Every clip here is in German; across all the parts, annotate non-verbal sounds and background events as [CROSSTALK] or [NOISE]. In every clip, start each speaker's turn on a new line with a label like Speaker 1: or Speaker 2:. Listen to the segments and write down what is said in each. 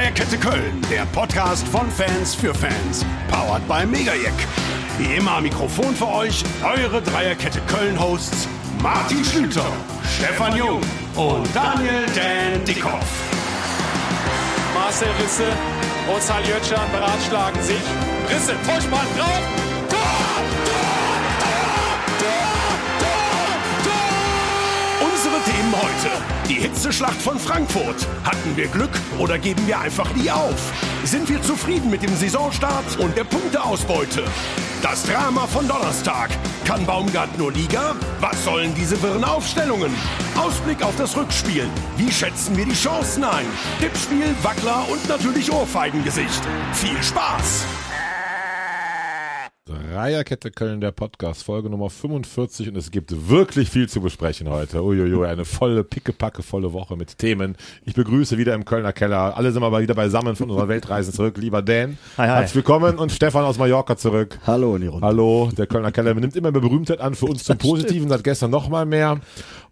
Speaker 1: Dreierkette Köln, der Podcast von Fans für Fans. Powered by Megajack. Wie immer am Mikrofon für euch eure Dreierkette Köln-Hosts Martin Schlüter, Stefan Jung und Daniel Dan Dickhoff.
Speaker 2: Marcel Risse und Saljötschan beratschlagen sich. Risse, Vollspann drauf. Tor! Tor! Tor! Tor! Tor!
Speaker 1: Unsere Themen heute. Die Hitzeschlacht von Frankfurt. Hatten wir Glück oder geben wir einfach nie auf? Sind wir zufrieden mit dem Saisonstart und der Punkteausbeute? Das Drama von Donnerstag. Kann Baumgart nur Liga? Was sollen diese wirren Aufstellungen? Ausblick auf das Rückspiel. Wie schätzen wir die Chancen ein? Tippspiel, Wackler und natürlich Ohrfeigengesicht. Viel Spaß!
Speaker 3: Dreierkette Köln, der Podcast, Folge Nummer 45 und es gibt wirklich viel zu besprechen heute. Uiuiui, eine volle, pickepacke volle Woche mit Themen. Ich begrüße wieder im Kölner Keller. Alle sind wir mal wieder beisammen von unserer Weltreise zurück. Lieber Dan,
Speaker 4: Hi, hi.
Speaker 3: herzlich willkommen und Stefan aus Mallorca zurück.
Speaker 4: Hallo in die Runde.
Speaker 3: Hallo, der Kölner Keller nimmt immer mehr Berühmtheit an, für uns zum Positiven, seit gestern noch mal mehr.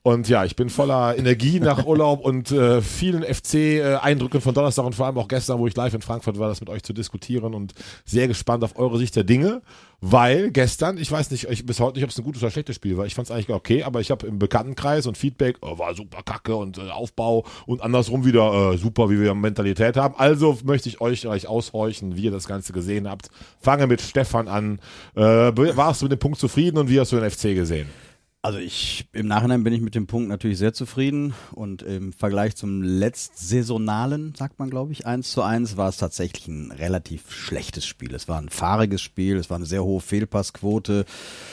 Speaker 3: Und ja, ich bin voller Energie nach Urlaub und äh, vielen FC-Eindrücken von Donnerstag und vor allem auch gestern, wo ich live in Frankfurt war, das mit euch zu diskutieren und sehr gespannt auf eure Sicht der Dinge, weil gestern, ich weiß nicht, ich, bis heute nicht, ob es ein gutes oder schlechtes Spiel war. Ich fand es eigentlich okay, aber ich habe im Bekanntenkreis und Feedback, oh, war super kacke und äh, Aufbau und andersrum wieder äh, super, wie wir Mentalität haben. Also möchte ich euch euch aushorchen, wie ihr das Ganze gesehen habt. Fange mit Stefan an. Äh, warst du mit dem Punkt zufrieden und wie hast du den FC gesehen?
Speaker 4: Also ich im Nachhinein bin ich mit dem Punkt natürlich sehr zufrieden und im Vergleich zum letztsaisonalen, sagt man glaube ich, 1 zu 1 war es tatsächlich ein relativ schlechtes Spiel. Es war ein fahriges Spiel, es war eine sehr hohe Fehlpassquote,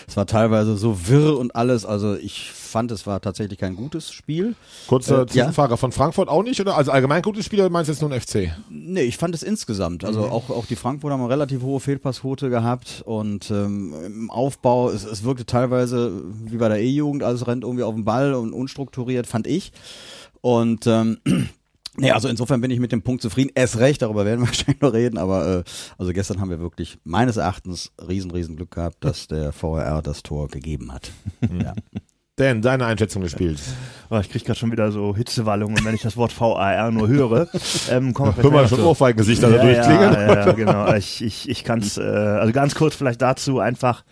Speaker 4: es war teilweise so wirr und alles. Also ich fand, es war tatsächlich kein gutes Spiel.
Speaker 3: Kurze
Speaker 4: Äh, ja.
Speaker 3: Zwischenfrage von Frankfurt auch nicht, oder? Also allgemein gutes Spiel oder meinst du jetzt nur ein FC?
Speaker 4: Nee, ich fand es insgesamt. Also auch, auch die Frankfurter haben eine relativ hohe Fehlpassquote gehabt und ähm, im Aufbau, es, es wirkte teilweise wie bei der E-Jugend, alles rennt irgendwie auf den Ball und unstrukturiert, fand ich. Und ähm, [CLEARS THROAT] Nee, also insofern bin ich mit dem Punkt zufrieden. Erst recht, darüber werden wir [LAUGHS] wahrscheinlich noch reden, aber äh, also gestern haben wir wirklich meines Erachtens riesen, riesen Glück gehabt, dass der VRR das Tor gegeben hat. ja.
Speaker 3: Dan, deine Einschätzung des Spiels.
Speaker 5: Oh, ich krieg gerade schon wieder so Hitzewallungen, wenn ich das Wort VAR nur höre. [LAUGHS] Ähm, wir
Speaker 3: Hör mal schon. Ohrfeigengesichter da
Speaker 5: ja,
Speaker 3: durchklingeln.
Speaker 5: ja, ja, genau. Ich, ich, ich kann es, äh, also ganz kurz vielleicht dazu einfach,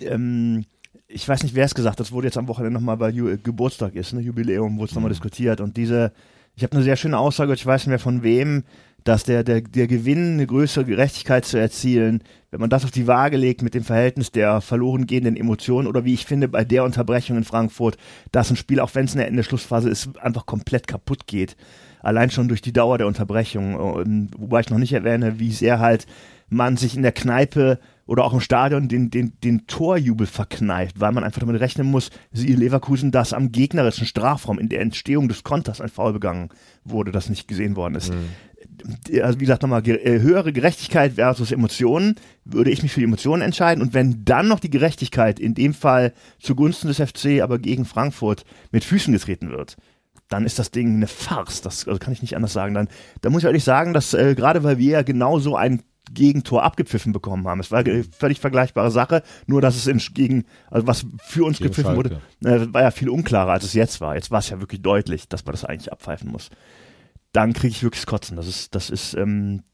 Speaker 5: ähm, ich weiß nicht, wer es gesagt hat, das wurde jetzt am Wochenende nochmal, weil Ju Geburtstag ist, ne, Jubiläum, wurde es nochmal diskutiert und diese, ich habe eine sehr schöne Aussage, ich weiß nicht mehr von wem, dass der, der, der Gewinn, eine größere Gerechtigkeit zu erzielen, wenn man das auf die Waage legt mit dem Verhältnis der verloren gehenden Emotionen oder wie ich finde, bei der Unterbrechung in Frankfurt, dass ein Spiel, auch wenn es in der Schlussphase ist, einfach komplett kaputt geht. Allein schon durch die Dauer der Unterbrechung. Und, wobei ich noch nicht erwähne, wie sehr halt man sich in der Kneipe oder auch im Stadion den, den, den Torjubel verkneift, weil man einfach damit rechnen muss, sie Leverkusen, dass am gegnerischen Strafraum in der Entstehung des Konters ein Foul begangen wurde, das nicht gesehen worden ist. Also wie gesagt nochmal, äh, höhere Gerechtigkeit versus Emotionen, würde ich mich für die Emotionen entscheiden und wenn dann noch die Gerechtigkeit in dem Fall zugunsten des FC, aber gegen Frankfurt mit Füßen getreten wird, dann ist das Ding eine Farce. Das also kann ich nicht anders sagen. Dann, da muss ich ehrlich sagen, dass äh, gerade weil wir ja genau so ein Gegentor abgepfiffen bekommen haben. Es war eine völlig vergleichbare Sache, nur dass es in, gegen, also was für uns
Speaker 3: Gegen
Speaker 5: gepfiffen
Speaker 3: Schalke.
Speaker 5: wurde, äh, war ja viel unklarer, als es jetzt war. Jetzt war es ja wirklich deutlich, dass man das eigentlich abpfeifen muss. Dann kriege ich wirklich das Kotzen. Das ist, das ist, ähm,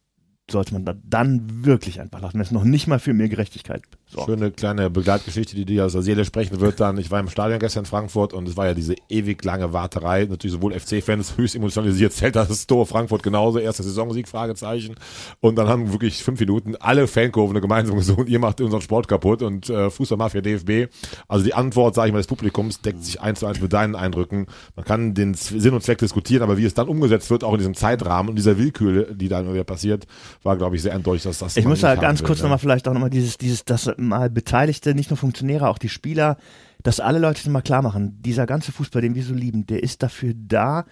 Speaker 5: sollte man da, dann wirklich einfach lassen, wenn es noch nicht mal für mehr Gerechtigkeit sorgt.
Speaker 3: Schöne kleine Begleitgeschichte, die dir aus der Seele sprechen wird dann. Ich war im Stadion gestern in Frankfurt und es war ja diese ewig lange Warterei. Natürlich sowohl FC-Fans höchst emotionalisiert, zählt das Tor Frankfurt genauso. Erster Saisonsieg, Fragezeichen. Und dann haben wirklich fünf Minuten alle Fankurven gemeinsam gesungen, ihr macht unseren Sport kaputt und äh, Fußballmafia DFB. Also die Antwort, sage ich mal, des Publikums deckt sich eins zu eins mit deinen Eindrücken. Man kann den Sinn und Zweck diskutieren, aber wie es dann umgesetzt wird, auch in diesem Zeitrahmen und dieser Willkür, die da immer wieder passiert, war, glaube ich, sehr eindeutig, dass das
Speaker 5: Ich muss da ganz
Speaker 3: will,
Speaker 5: kurz
Speaker 3: ne?
Speaker 5: nochmal vielleicht auch nochmal dieses, dieses, das mal Beteiligte, nicht nur Funktionäre, auch die Spieler, dass alle Leute das mal klar machen, dieser ganze Fußball, den wir so lieben, der ist dafür da,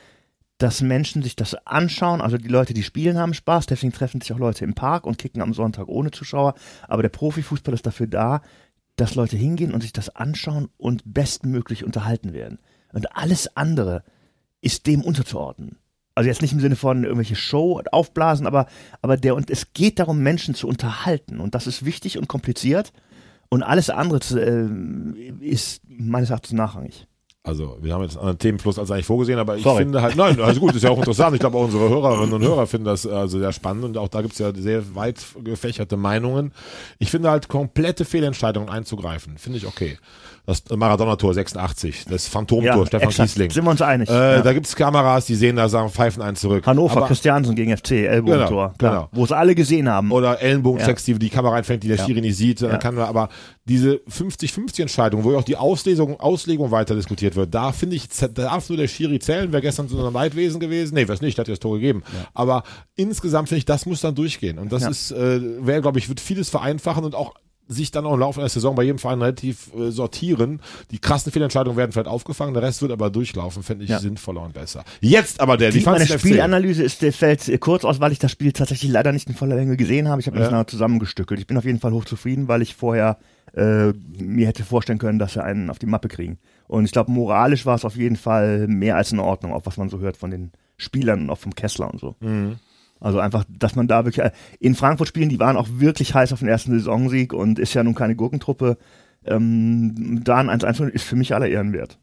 Speaker 5: dass Menschen sich das anschauen, also die Leute, die spielen, haben Spaß, deswegen treffen sich auch Leute im Park und kicken am Sonntag ohne Zuschauer, aber der Profifußball ist dafür da, dass Leute hingehen und sich das anschauen und bestmöglich unterhalten werden. Und alles andere ist dem unterzuordnen. Also jetzt nicht im Sinne von irgendwelche Show aufblasen, aber, aber der, und es geht darum, Menschen zu unterhalten. Und das ist wichtig und kompliziert. Und alles andere äh, ist meines Erachtens nachrangig.
Speaker 3: Also wir haben jetzt einen anderen Themenfluss als eigentlich vorgesehen, aber ich
Speaker 5: Sorry.
Speaker 3: finde halt, nein, also gut, ist ja auch interessant. Ich glaube auch unsere Hörerinnen und Hörer finden das also sehr spannend und auch da gibt's ja sehr weit gefächerte Meinungen. Ich finde halt komplette Fehlentscheidungen einzugreifen, finde ich okay. Das Maradona-Tor 86, das Phantomtor, Stefan
Speaker 5: exakt.
Speaker 3: Kiesling.
Speaker 5: Sind wir uns einig.
Speaker 3: Äh,
Speaker 5: ja.
Speaker 3: Da gibt's Kameras, die sehen da, sagen, pfeifen einen zurück.
Speaker 5: Hannover,
Speaker 3: Aber-
Speaker 5: Christiansen gegen FC, Ellbogentor.
Speaker 3: Genau, genau.
Speaker 5: Wo es alle gesehen haben.
Speaker 3: oder Ellenbogenchecks, die die Kamera einfängt, die der Schiri nicht sieht. Dann
Speaker 5: Ja.
Speaker 3: kann man aber diese 50-50 Entscheidung, wo ja auch die Auslegung, Auslegung weiter diskutiert wird, da finde ich, darf nur der Schiri zählen. Wäre gestern zu einem Leidwesen gewesen. Nee, was nicht, der hat ja das Tor gegeben. Aber insgesamt finde ich, das muss dann durchgehen. Und das
Speaker 5: Ja.
Speaker 3: ist, äh, wäre, glaube ich, wird vieles vereinfachen und auch sich dann auch im Laufe der Saison bei jedem Verein relativ äh, sortieren. Die krassen Fehlentscheidungen werden vielleicht aufgefangen, der Rest wird aber durchlaufen, finde ich
Speaker 5: Ja.
Speaker 3: sinnvoller und besser. Jetzt aber der,
Speaker 5: Die,
Speaker 3: die
Speaker 5: meine? Spielanalyse ist, fällt kurz aus, weil ich das Spiel tatsächlich leider nicht in voller Länge gesehen habe. Ich habe
Speaker 3: Ja.
Speaker 5: das nachher zusammengestückelt. Ich bin auf jeden Fall hochzufrieden, weil ich vorher äh, mir hätte vorstellen können, dass wir einen auf die Mappe kriegen. Und ich glaube, moralisch war es auf jeden Fall mehr als in Ordnung, auch was man so hört von den Spielern und auch vom Kessler und so.
Speaker 3: Mhm.
Speaker 5: Also einfach, dass man da wirklich, äh, in Frankfurt spielen, die waren auch wirklich heiß auf den ersten Saisonsieg und ist ja nun keine Gurkentruppe. Ähm, da ein 1-1 ist für mich aller Ehren wert.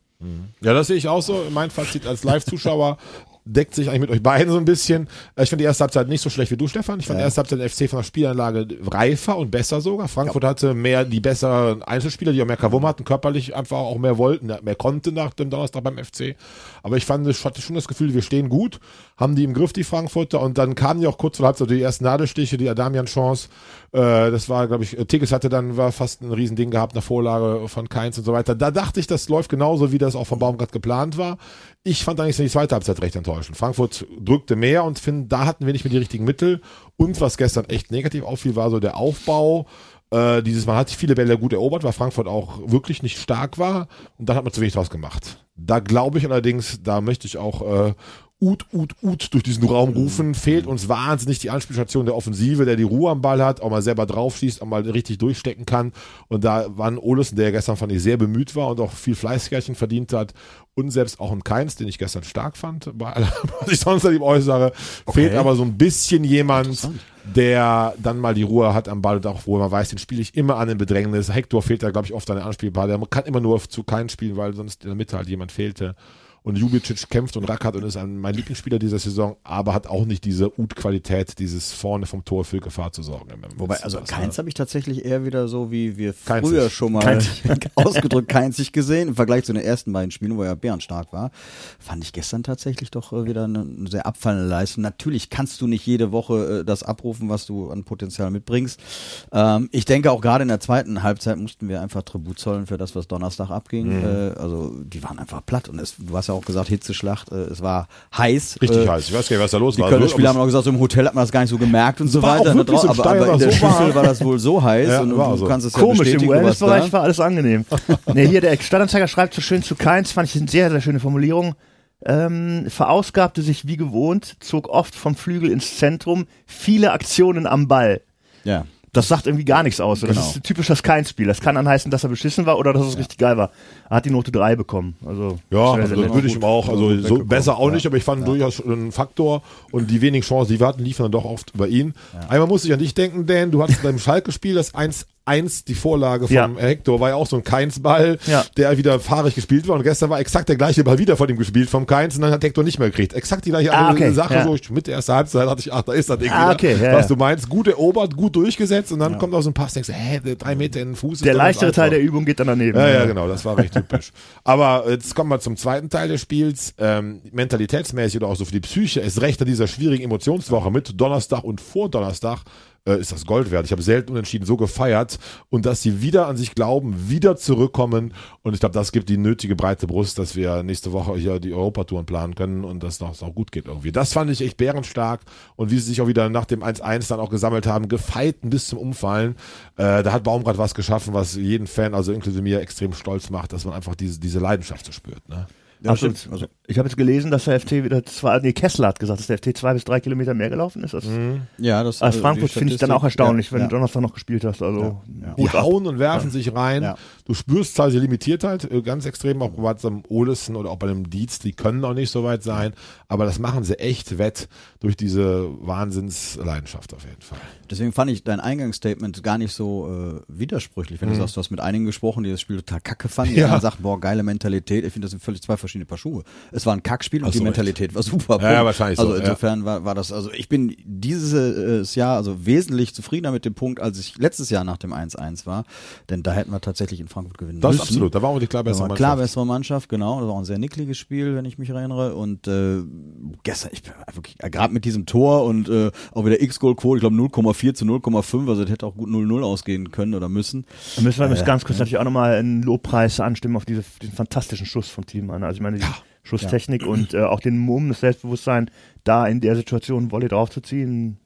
Speaker 3: Ja, das sehe ich auch so. Mein Fazit als Live-Zuschauer [LAUGHS] deckt sich eigentlich mit euch beiden so ein bisschen. Äh, Ich finde die erste Halbzeit nicht so schlecht wie du, Stefan. Ich fand die erste Halbzeit der FC von der Spielanlage reifer und besser sogar. Frankfurt hatte mehr die besseren Einzelspieler, die auch mehr Kavum hatten, körperlich einfach auch mehr wollten, mehr konnten nach dem Donnerstag beim FC. Aber ich fand, ich hatte schon das Gefühl, wir stehen gut, haben die im Griff, die Frankfurter. Und dann kamen die auch kurz vor Halbzeit die ersten Nadelstiche, die Adamian-Chance. Äh, das war, glaube ich, Tigges hatte dann war fast ein Riesending gehabt, eine Vorlage von Keins und so weiter. Da dachte ich, das läuft genauso, wie das auch vom Baumgart geplant war. Ich fand eigentlich die zweite Halbzeit recht enttäuschend. Frankfurt drückte mehr und finde, da hatten wir nicht mehr die richtigen Mittel. Und was gestern echt negativ auffiel, war so der Aufbau. Äh, dieses Mal hat viele Bälle gut erobert, weil Frankfurt auch wirklich nicht stark war. Und dann hat man zu wenig draus gemacht. Da glaube ich allerdings, da möchte ich auch äh, Ut, Ut, Ut durch diesen Raum rufen. Fehlt uns wahnsinnig die Anspielstation der Offensive, der die Ruhe am Ball hat, auch mal selber draufschießt, auch mal richtig durchstecken kann. Und da war ein Olesen, der gestern fand ich sehr bemüht war und auch viel Fleißigkeiten verdient hat. Und selbst auch ein Keins, den ich gestern stark fand, [LAUGHS] bei allem, was ich sonst an ihm äußere, fehlt aber so ein bisschen jemand, der dann mal die Ruhe hat am Ball und auch, wo man weiß, den spiele ich immer an den Bedrängnis. Hector fehlt da, glaube ich, oft an den Anspielbar. Der kann immer nur zu keinen spielen, weil sonst in der Mitte halt jemand fehlte. Und Jubicic kämpft und rackert und ist ein, mein Lieblingsspieler dieser Saison, aber hat auch nicht diese Ut-Qualität, dieses vorne vom Tor für Gefahr zu sorgen.
Speaker 4: Wobei, also Keins habe ich tatsächlich eher wieder so, wie wir
Speaker 3: Keinzig.
Speaker 4: früher schon mal [LAUGHS] ausgedrückt Keinzig gesehen. Im Vergleich zu den ersten beiden Spielen, wo er bärenstark war, fand ich gestern tatsächlich doch äh, wieder eine, eine sehr abfallende Leistung. Natürlich kannst du nicht jede Woche äh, das abrufen, was du an Potenzial mitbringst. Ähm, ich denke auch gerade in der zweiten Halbzeit mussten wir einfach Tribut zollen für das, was Donnerstag abging.
Speaker 3: Mhm.
Speaker 4: Äh, also die waren einfach platt und es, du hast ja auch gesagt, Hitzeschlacht, äh, es war heiß.
Speaker 3: Richtig
Speaker 4: äh,
Speaker 3: heiß. Ich weiß gar nicht, was da los
Speaker 4: die
Speaker 3: war.
Speaker 4: Kölner
Speaker 3: Aber
Speaker 4: Spieler haben auch gesagt, so im Hotel hat man das gar nicht so gemerkt und so
Speaker 3: War auch
Speaker 4: weiter.
Speaker 3: wirklich so im
Speaker 4: aber, aber in der
Speaker 3: war so
Speaker 4: Schüssel
Speaker 3: warm.
Speaker 4: war das wohl so heiß
Speaker 3: Ja,
Speaker 4: und
Speaker 3: war
Speaker 4: du
Speaker 3: so.
Speaker 4: kannst es ja
Speaker 5: Komisch, im
Speaker 4: bestätigen, was
Speaker 5: Wellnessbereich war alles angenehm. [LAUGHS] nee, hier der Stadtanzeiger schreibt so schön zu Keins, fand ich eine sehr, sehr schöne Formulierung. Ähm, verausgabte sich wie gewohnt, zog oft vom Flügel ins Zentrum, viele Aktionen am Ball.
Speaker 4: Ja.
Speaker 5: Das sagt irgendwie gar nichts aus. Das
Speaker 4: Genau.
Speaker 5: ist typisch das Kein-Spiel. Das kann dann heißen, dass er beschissen war oder dass es richtig geil war. Er hat die Note 3 bekommen. Also,
Speaker 3: Ja, also das würde ich ihm auch, also so besser auch
Speaker 4: Ja.
Speaker 3: nicht, aber ich fand durchaus ein Faktor und die wenigen Chancen, die wir hatten, liefen dann doch oft über ihn. Einmal musste ich an dich denken, Dan, du hattest beim [LAUGHS] Schalke-Spiel das 1 1 die Vorlage vom
Speaker 5: Ja.
Speaker 3: Hector war ja auch so ein Keins-Ball,
Speaker 5: Ja.
Speaker 3: der wieder fahrig gespielt war und gestern war exakt der gleiche Ball wieder von ihm gespielt vom Keins und dann hat Hector nicht mehr gekriegt. Exakt die gleiche
Speaker 5: Ah, okay.
Speaker 3: Sache,
Speaker 5: Ja.
Speaker 3: so ich, mit der ersten Halbzeit hatte ich, ach, da ist das Ding
Speaker 5: Ah, okay, ja,
Speaker 3: was du meinst, gut erobert, gut durchgesetzt und dann kommt aus dem Pass, denkst du, hä, drei Meter in den Fuß
Speaker 5: Der leichtere Teil der Übung geht dann daneben.
Speaker 3: Ja, ja, genau, das war recht typisch. Aber jetzt kommen wir zum zweiten Teil des Spiels. Ähm, mentalitätsmäßig oder auch so für die Psyche ist recht an dieser schwierigen Emotionswoche mit Donnerstag und vor Donnerstag äh, ist das Gold wert. Ich habe selten unentschieden so gefeiert und dass sie wieder an sich glauben, wieder zurückkommen und ich glaube, das gibt die nötige breite Brust, dass wir nächste Woche hier die Europatouren planen können und dass das auch gut geht irgendwie. Das fand ich echt bärenstark und wie sie sich auch wieder nach dem 1-1 dann auch gesammelt haben, gefeiten bis zum Umfallen. Äh, da hat Baumgart was geschaffen, was jeden Fan, also inklusive mir, extrem stolz macht, dass man einfach diese, diese Leidenschaft so spürt. Ne?
Speaker 5: Ja, Absolut. Also, ich habe jetzt gelesen, dass der FT wieder zwei, nee, Kessler hat gesagt, dass der FT zwei bis drei Kilometer mehr gelaufen ist. Das, mhm. Ja, das als also Frankfurt finde ich dann auch erstaunlich, ja, wenn ja. du Donnerstag noch gespielt hast. Also
Speaker 3: ja, Die hauen und werfen sich rein. Du spürst zwar die Limitiertheit, äh, ganz extrem auch bei einem Olesen oder auch bei einem Dietz, die können noch nicht so weit sein, aber das machen sie echt wett durch diese Wahnsinnsleidenschaft auf jeden Fall.
Speaker 4: Deswegen fand ich dein Eingangsstatement gar nicht so äh, widersprüchlich, wenn mhm. du sagst, du hast mit einigen gesprochen, die das Spiel total kacke fanden, ja. die sagen, boah, geile Mentalität. Ich finde, das sind völlig zwei verschiedene Paar Schuhe. Es war ein Kackspiel und die Mentalität echt. war super.
Speaker 3: Ja, ja, wahrscheinlich
Speaker 4: Also
Speaker 3: so,
Speaker 4: insofern ja. war, war das, also ich bin dieses Jahr also wesentlich zufriedener mit dem Punkt, als ich letztes Jahr nach dem 1-1 war, denn da hätten wir tatsächlich in Frankfurt gewinnen
Speaker 3: das
Speaker 4: müssen.
Speaker 3: Das absolut, da war auch die klar bessere Mannschaft.
Speaker 4: Klar bessere Mannschaft, genau. Das war auch ein sehr nickliges Spiel, wenn ich mich erinnere und äh, gestern, ich bin wirklich, äh, gerade mit diesem Tor und äh, auch wieder X-Goal-Quote, ich glaube 0,4 zu 0,5, also das hätte auch gut 0-0 ausgehen können oder müssen.
Speaker 5: Da müssen wir äh, ganz kurz ja. natürlich auch nochmal einen Lobpreis anstimmen auf diese, den fantastischen Schuss von Team an. Also ich meine, die ja. Schusstechnik ja. und äh, auch den Mumm, das Selbstbewusstsein, da in der Situation Volley draufzuziehen.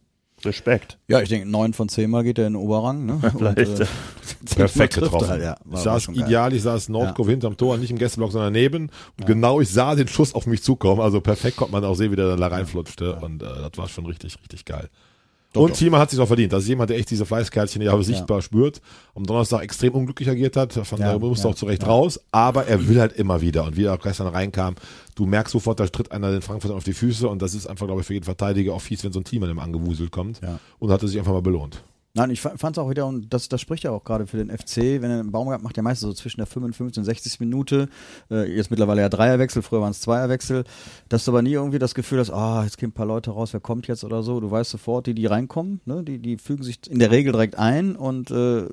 Speaker 5: Respekt.
Speaker 4: Ja, ich denke, neun von zehn Mal geht er in den Oberrang. Ne? [LAUGHS]
Speaker 3: Und, äh, [LAUGHS] Perfekt getroffen. Halt, ja, ich saß ideal, ich saß Nordkurve ja. hinterm Tor, nicht im Gästeblock, sondern daneben. Und ja. genau, ich sah den Schuss auf mich zukommen. Also perfekt konnte man auch sehen, wie der da reinflutschte. Und äh, das war schon richtig, richtig geil. Doch, und Thiemann hat sich auch verdient. Das ist jemand, der echt diese Fleißkärtchen ja sichtbar spürt. Am Donnerstag extrem unglücklich agiert hat. Von ja, daher musste ja, auch zurecht ja. raus. Aber er will halt immer wieder. Und wie er auch gestern reinkam, du merkst sofort, da tritt einer den Frankfurt auf die Füße. Und das ist einfach, glaube ich, für jeden Verteidiger auch fies, wenn so ein Team an dem angewuselt kommt. Ja. Und hat er sich einfach mal belohnt.
Speaker 4: Nein, ich fand es auch wieder, und das, das spricht ja auch gerade für den FC, wenn er einen Baumgart macht, ja meistens so zwischen der 55 und 60 Minute, äh, jetzt mittlerweile ja Dreierwechsel, früher waren es Zweierwechsel, dass du aber nie irgendwie das Gefühl hast, ah, oh, jetzt gehen ein paar Leute raus, wer kommt jetzt oder so, du weißt sofort, die, die reinkommen, ne, die, die fügen sich in der Regel direkt ein und äh,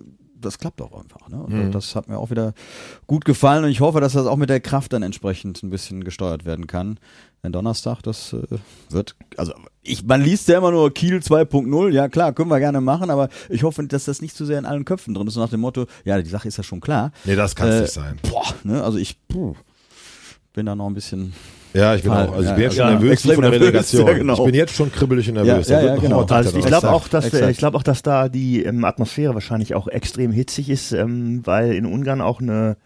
Speaker 4: das klappt auch einfach. Ne? Mhm. Das hat mir auch wieder gut gefallen und ich hoffe, dass das auch mit der Kraft dann entsprechend ein bisschen gesteuert werden kann. Denn Donnerstag, das äh, wird, also ich, man liest ja immer nur Kiel 2.0, ja klar, können wir gerne machen, aber ich hoffe, dass das nicht zu sehr in allen Köpfen drin ist, so nach dem Motto, ja, die Sache ist ja schon klar.
Speaker 3: Nee, das kann es äh, nicht sein.
Speaker 4: Boah, ne, also ich puh, bin da noch ein bisschen
Speaker 3: ja, ich bin auch. Also ich bin jetzt schon ja, nervös von der Relegation. Ja, genau. Ich bin jetzt schon kribbelig nervös.
Speaker 5: Ja, ja, ja genau. Also ich glaube auch, dass äh, ich glaube auch, dass da die ähm, Atmosphäre wahrscheinlich auch extrem hitzig ist, ähm, weil in Ungarn auch eine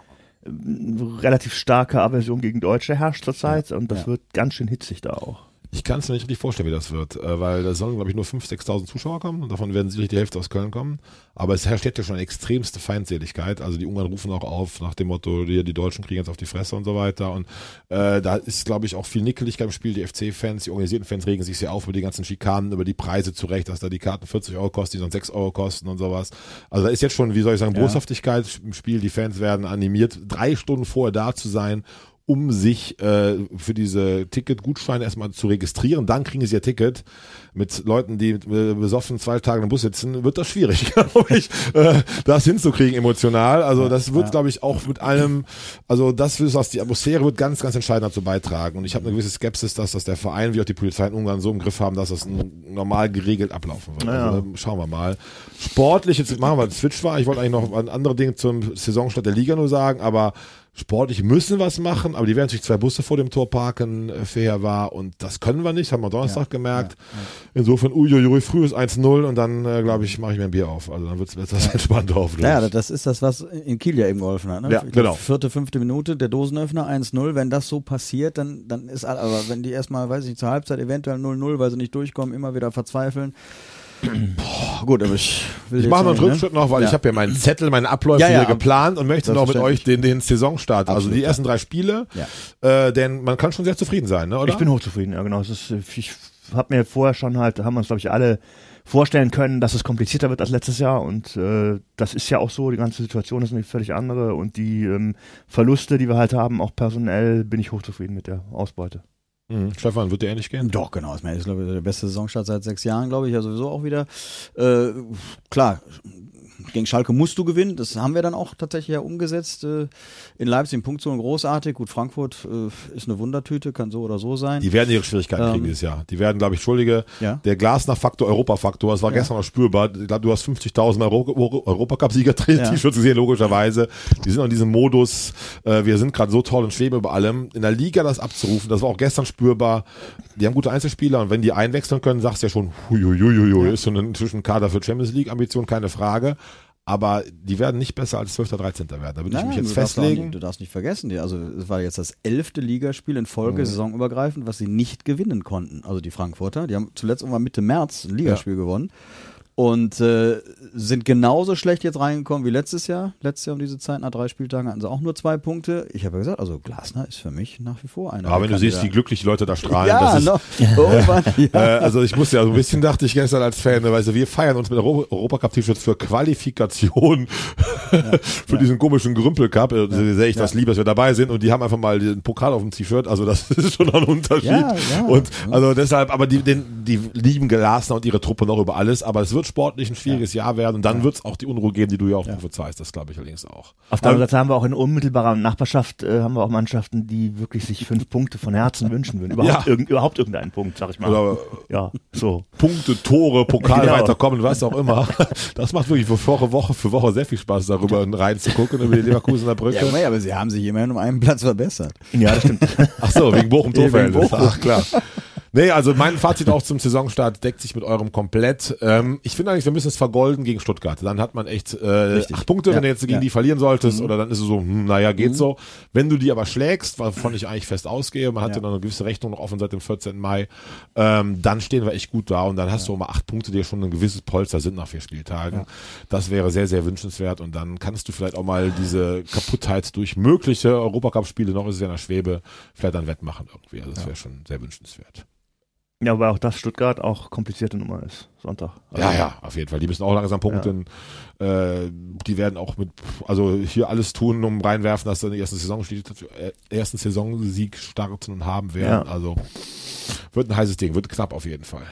Speaker 5: ähm, relativ starke Aversion gegen Deutsche herrscht zurzeit und das wird ganz schön hitzig da auch.
Speaker 3: Ich kann es mir nicht richtig vorstellen, wie das wird, äh, weil da sollen, glaube ich, nur 5.000, 6.000 Zuschauer kommen und davon werden sicherlich die Hälfte aus Köln kommen. Aber es herrscht ja schon eine extremste Feindseligkeit. Also die Ungarn rufen auch auf nach dem Motto, die, die Deutschen kriegen jetzt auf die Fresse und so weiter. Und äh, da ist, glaube ich, auch viel Nickeligkeit im Spiel. Die FC-Fans, die organisierten Fans regen sich sehr auf über die ganzen Schikanen, über die Preise zurecht, dass da die Karten 40 Euro kosten, die sonst 6 Euro kosten und sowas. Also da ist jetzt schon, wie soll ich sagen, Boshaftigkeit im Spiel. Die Fans werden animiert, drei Stunden vorher da zu sein um sich äh, für diese Ticketgutscheine erstmal zu registrieren. Dann kriegen sie ihr Ticket. Mit Leuten, die äh, besoffen zwei Tage im Bus sitzen, wird das schwierig, [LAUGHS] glaube ich, äh, das hinzukriegen emotional. Also das wird, ja. glaube ich, auch mit allem, also das ist was, die Atmosphäre wird ganz, ganz entscheidend dazu beitragen. Und ich habe eine gewisse Skepsis, dass das der Verein wie auch die Polizei in Ungarn so im Griff haben, dass das normal geregelt ablaufen wird. Ja. Also, schauen wir mal. Sportlich, jetzt machen wir Switch war. Ich wollte eigentlich noch andere Dinge zum Saisonstart der Liga nur sagen, aber sportlich müssen was machen, aber die werden sich zwei Busse vor dem Tor parken, äh, fair war und das können wir nicht, haben wir Donnerstag ja, gemerkt. Ja, ja. Insofern, uiuiui, früh ist 1-0 und dann, äh, glaube ich, mache ich mir ein Bier auf. Also dann wird es etwas entspannter hoffentlich.
Speaker 4: Ja, das ist das, was in Kiel ja eben geholfen hat. Ne? Ja, genau. Vierte, fünfte Minute, der Dosenöffner 1-0. Wenn das so passiert, dann, dann ist, aber wenn die erstmal, weiß ich nicht, zur Halbzeit eventuell 0-0, weil sie nicht durchkommen, immer wieder verzweifeln, Boah, gut, aber ich will
Speaker 3: Ich mache noch einen Rückschritt ne? noch, weil ja. ich habe ja meinen Zettel, meine Abläufe ja, ja, hier geplant und möchte noch mit euch den, den Saisonstart, also Absolut, also die ersten drei Spiele, äh, denn man kann schon sehr zufrieden sein, ne, oder?
Speaker 5: Ich bin hochzufrieden, ja genau. Ist, ich habe mir vorher schon halt, haben wir uns glaube ich alle vorstellen können, dass es komplizierter wird als letztes Jahr und äh, das ist ja auch so, die ganze Situation ist eine völlig andere und die ähm, Verluste, die wir halt haben, auch personell, bin ich hochzufrieden mit der Ausbeute.
Speaker 3: Mhm. Stefan, wird dir ähnlich gehen?
Speaker 4: Doch, genau. Das ist, glaube ich, der beste Saisonstart seit sechs Jahren, glaube ich, ja sowieso auch wieder. Äh, klar, gegen Schalke musst du gewinnen. Das haben wir dann auch tatsächlich ja umgesetzt. Äh, in Leipzig in Punktzone großartig. Gut, Frankfurt äh, ist eine Wundertüte, kann so oder so sein.
Speaker 3: Die werden ihre Schwierigkeiten ähm, kriegen dieses Jahr. Die werden, glaube ich, Schuldige. Ja? Der Glasner-Faktor, Europa-Faktor, das war ja. gestern noch spürbar. Ich glaube, du hast 50.000 Euro Europacup-Sieger-T-Shirts ja. gesehen, logischerweise. Die sind in diesem Modus, äh, wir sind gerade so toll und schweben über allem. In der Liga das abzurufen, das war auch gestern spürbar. Die haben gute Einzelspieler und wenn die einwechseln können, sagst du ja schon, huiuiuiui, ist so inzwischen Kader für Champions League-Ambition, keine Frage. Aber die werden nicht besser als 12. 13. werden. Da würde ich mich jetzt
Speaker 4: du darfst
Speaker 3: festlegen.
Speaker 4: Nicht, du darfst nicht vergessen, die, also es war jetzt das elfte Ligaspiel in
Speaker 3: Mhm.
Speaker 4: Folge, saisonübergreifend, was sie nicht gewinnen konnten. Also die Frankfurter, die haben zuletzt irgendwann Mitte März ein Ligaspiel gewonnen und äh, sind genauso schlecht jetzt reingekommen wie letztes Jahr. Letztes Jahr um diese Zeit, nach drei Spieltagen hatten sie auch nur zwei Punkte. Ich habe ja gesagt, also Glasner ist für mich nach wie vor einer.
Speaker 3: Aber wenn du siehst, wie glücklich Leute da strahlen,
Speaker 4: ja,
Speaker 3: das ist, [LAUGHS]
Speaker 4: noch, irgendwann, ja.
Speaker 3: Äh, also ich muss ja, so ein bisschen dachte ich gestern als Fan, ne, weißt du, wir feiern uns mit Euro Europacup-T-Shirts für Qualifikation [LAUGHS] für diesen komischen Grümpel-Cup. Äh, Sehr ich das lieb, dass wir dabei sind und die haben einfach mal den Pokal auf dem T-Shirt. Also das [LAUGHS] ist schon ein Unterschied.
Speaker 4: Ja, ja.
Speaker 3: und also deshalb, aber die, den, die lieben Glasner und ihre Truppe noch über alles. Aber es wird sportlich ein schwieriges Jahr werden und dann wird es auch die Unruhe geben, die du ja auch prophezeist. Das glaube ich allerdings auch.
Speaker 5: Auf der anderen Seite haben wir auch in unmittelbarer Nachbarschaft äh, haben wir auch Mannschaften, die wirklich sich fünf Punkte von Herzen [LAUGHS] wünschen würden. Überhaupt,
Speaker 3: Ja.
Speaker 5: irgend, überhaupt irgendeinen Punkt, sag ich mal.
Speaker 3: Oder
Speaker 5: ja, so.
Speaker 3: Punkte, Tore, Pokal
Speaker 5: Genau.
Speaker 3: weiterkommen, was auch immer. [LAUGHS] Das macht wirklich für Woche, Woche für Woche sehr viel Spaß, darüber reinzugucken, über die Leverkusener Brücke.
Speaker 4: Ja, aber- sie haben sich immerhin um einen Platz verbessert.
Speaker 5: Ja, das stimmt. [LAUGHS]
Speaker 3: Ach so, wegen Bochum
Speaker 4: Ja, wegen
Speaker 3: Torverhältnis.
Speaker 4: Bochum.
Speaker 3: Ach klar. Nee, also mein Fazit auch zum Saisonstart deckt sich mit eurem komplett. Ähm, ich finde eigentlich, wir müssen es vergolden gegen Stuttgart. Dann hat man echt äh,
Speaker 4: Richtig.
Speaker 3: acht Punkte,
Speaker 4: Ja.
Speaker 3: wenn du jetzt gegen
Speaker 4: Ja. Mhm.
Speaker 3: die verlieren solltest, oder dann ist es so, hm, naja, geht so. Wenn du die aber schlägst, wovon ich eigentlich fest ausgehe, man hat ja, noch eine gewisse Rechnung noch offen seit dem 14. Mai, ähm, dann stehen wir echt gut da und dann hast du mal acht Punkte, die ja schon ein gewisses Polster sind nach vier Spieltagen. Das wäre sehr, sehr wünschenswert und dann kannst du vielleicht auch mal diese Kaputtheit durch mögliche Europacup-Spiele, noch ist es ja in der Schwebe, vielleicht dann wettmachen irgendwie. Also das wäre schon sehr wünschenswert.
Speaker 5: Ja, aber auch das Stuttgart auch komplizierte Nummer ist. Sonntag. Also,
Speaker 3: Ja, ja, auf jeden Fall. Die müssen auch langsam punkten. Äh, die werden auch mit, also hier alles tun, um reinwerfen, dass sie der ersten Saison äh, ersten Saisonsieg starten und haben werden.
Speaker 5: Ja.
Speaker 3: Also wird ein heißes Ding, wird knapp auf jeden Fall.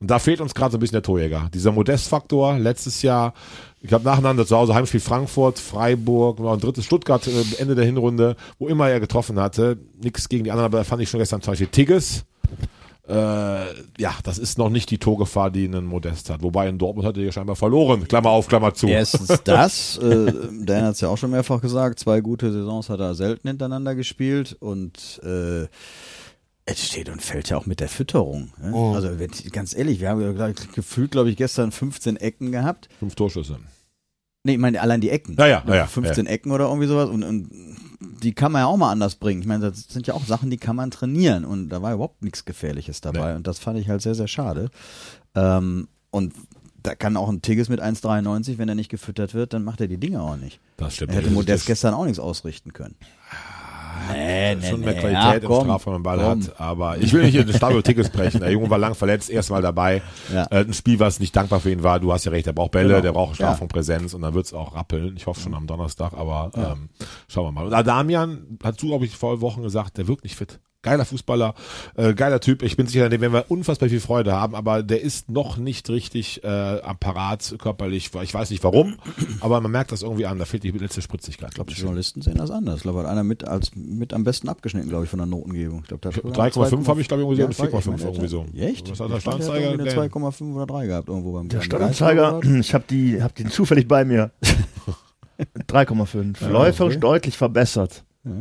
Speaker 3: Und da fehlt uns gerade so ein bisschen der Torjäger. Dieser Modestfaktor, letztes Jahr, ich glaube nacheinander zu Hause Heimspiel Frankfurt, Freiburg, war ein drittes Stuttgart äh, Ende der Hinrunde, wo immer er getroffen hatte. Nichts gegen die anderen, aber da fand ich schon gestern zum Beispiel Tigges. Äh, ja, das ist noch nicht die Torgefahr, die ein Modest hat. Wobei in Dortmund hat er ja scheinbar verloren. Klammer auf, Klammer zu.
Speaker 4: Erstens das, äh, Dan hat es ja auch schon mehrfach gesagt, zwei gute Saisons hat er selten hintereinander gespielt und äh, es steht und fällt ja auch mit der Fütterung. Ne?
Speaker 3: Oh.
Speaker 4: Also wenn, ganz ehrlich, wir haben ja gefühlt, glaube ich, gestern 15 Ecken gehabt.
Speaker 3: Fünf Torschüsse.
Speaker 4: Nee, ich meine allein die Ecken.
Speaker 3: Ja, ja, ja, ja.
Speaker 4: 15 Ecken oder irgendwie sowas und, und die kann man ja auch mal anders bringen. Ich meine, das sind ja auch Sachen, die kann man trainieren und da war überhaupt nichts Gefährliches dabei und das fand ich halt sehr, sehr schade. Ähm, und da kann auch ein Tigges mit 1,93, wenn er nicht gefüttert wird, dann macht er die Dinge auch nicht.
Speaker 3: Das stimmt.
Speaker 4: Er hätte
Speaker 3: Das
Speaker 4: Modest gestern auch nichts ausrichten können. Nee,
Speaker 3: schon mehr
Speaker 4: nee.
Speaker 3: Qualität
Speaker 4: Ja,
Speaker 3: im Strafraum im Ball
Speaker 4: komm.
Speaker 3: hat. Aber ich will nicht in den Stabel Tickets brechen. Der Junge war lang verletzt, erstmal dabei.
Speaker 4: Ja.
Speaker 3: Äh, ein Spiel, was nicht dankbar für ihn war. Du hast ja recht, der braucht Bälle,
Speaker 4: Genau.
Speaker 3: der braucht
Speaker 4: Ja.
Speaker 3: Strafraumпräsenz und dann wird's auch rappeln. Ich hoffe schon am Donnerstag, aber ähm, schauen wir mal. Und Adamian, hast du, glaube ich, vor Wochen gesagt, der wirkt nicht fit. Geiler Fußballer, äh, geiler Typ. Ich bin sicher, an dem werden wir unfassbar viel Freude haben, aber der ist noch nicht richtig äh, am Parat körperlich. Ich weiß nicht warum, aber man merkt das irgendwie an. Da fehlt die letzte Spritzigkeit.
Speaker 4: Ich glaube, die Journalisten sehen das anders. Ich glaube, hat einer mit als mit am besten abgeschnitten, glaube ich, von der Notengebung. Ich glaube, der hat sogar
Speaker 3: 3,5 habe ich, glaube ich, irgendwie
Speaker 4: Ja,
Speaker 3: 4,5
Speaker 4: ich meine,
Speaker 3: irgendwie so.
Speaker 4: Echt?
Speaker 3: Was hat der
Speaker 4: Ich hat
Speaker 3: Der-
Speaker 4: eine 2,5 oder 3 gehabt irgendwo beim
Speaker 5: Der Stadtanzeiger,
Speaker 4: Geistblatt.
Speaker 5: ich habe die, hab den zufällig bei mir. [LAUGHS] 3,5. Läuferisch
Speaker 4: okay.
Speaker 5: deutlich verbessert.
Speaker 4: Ja.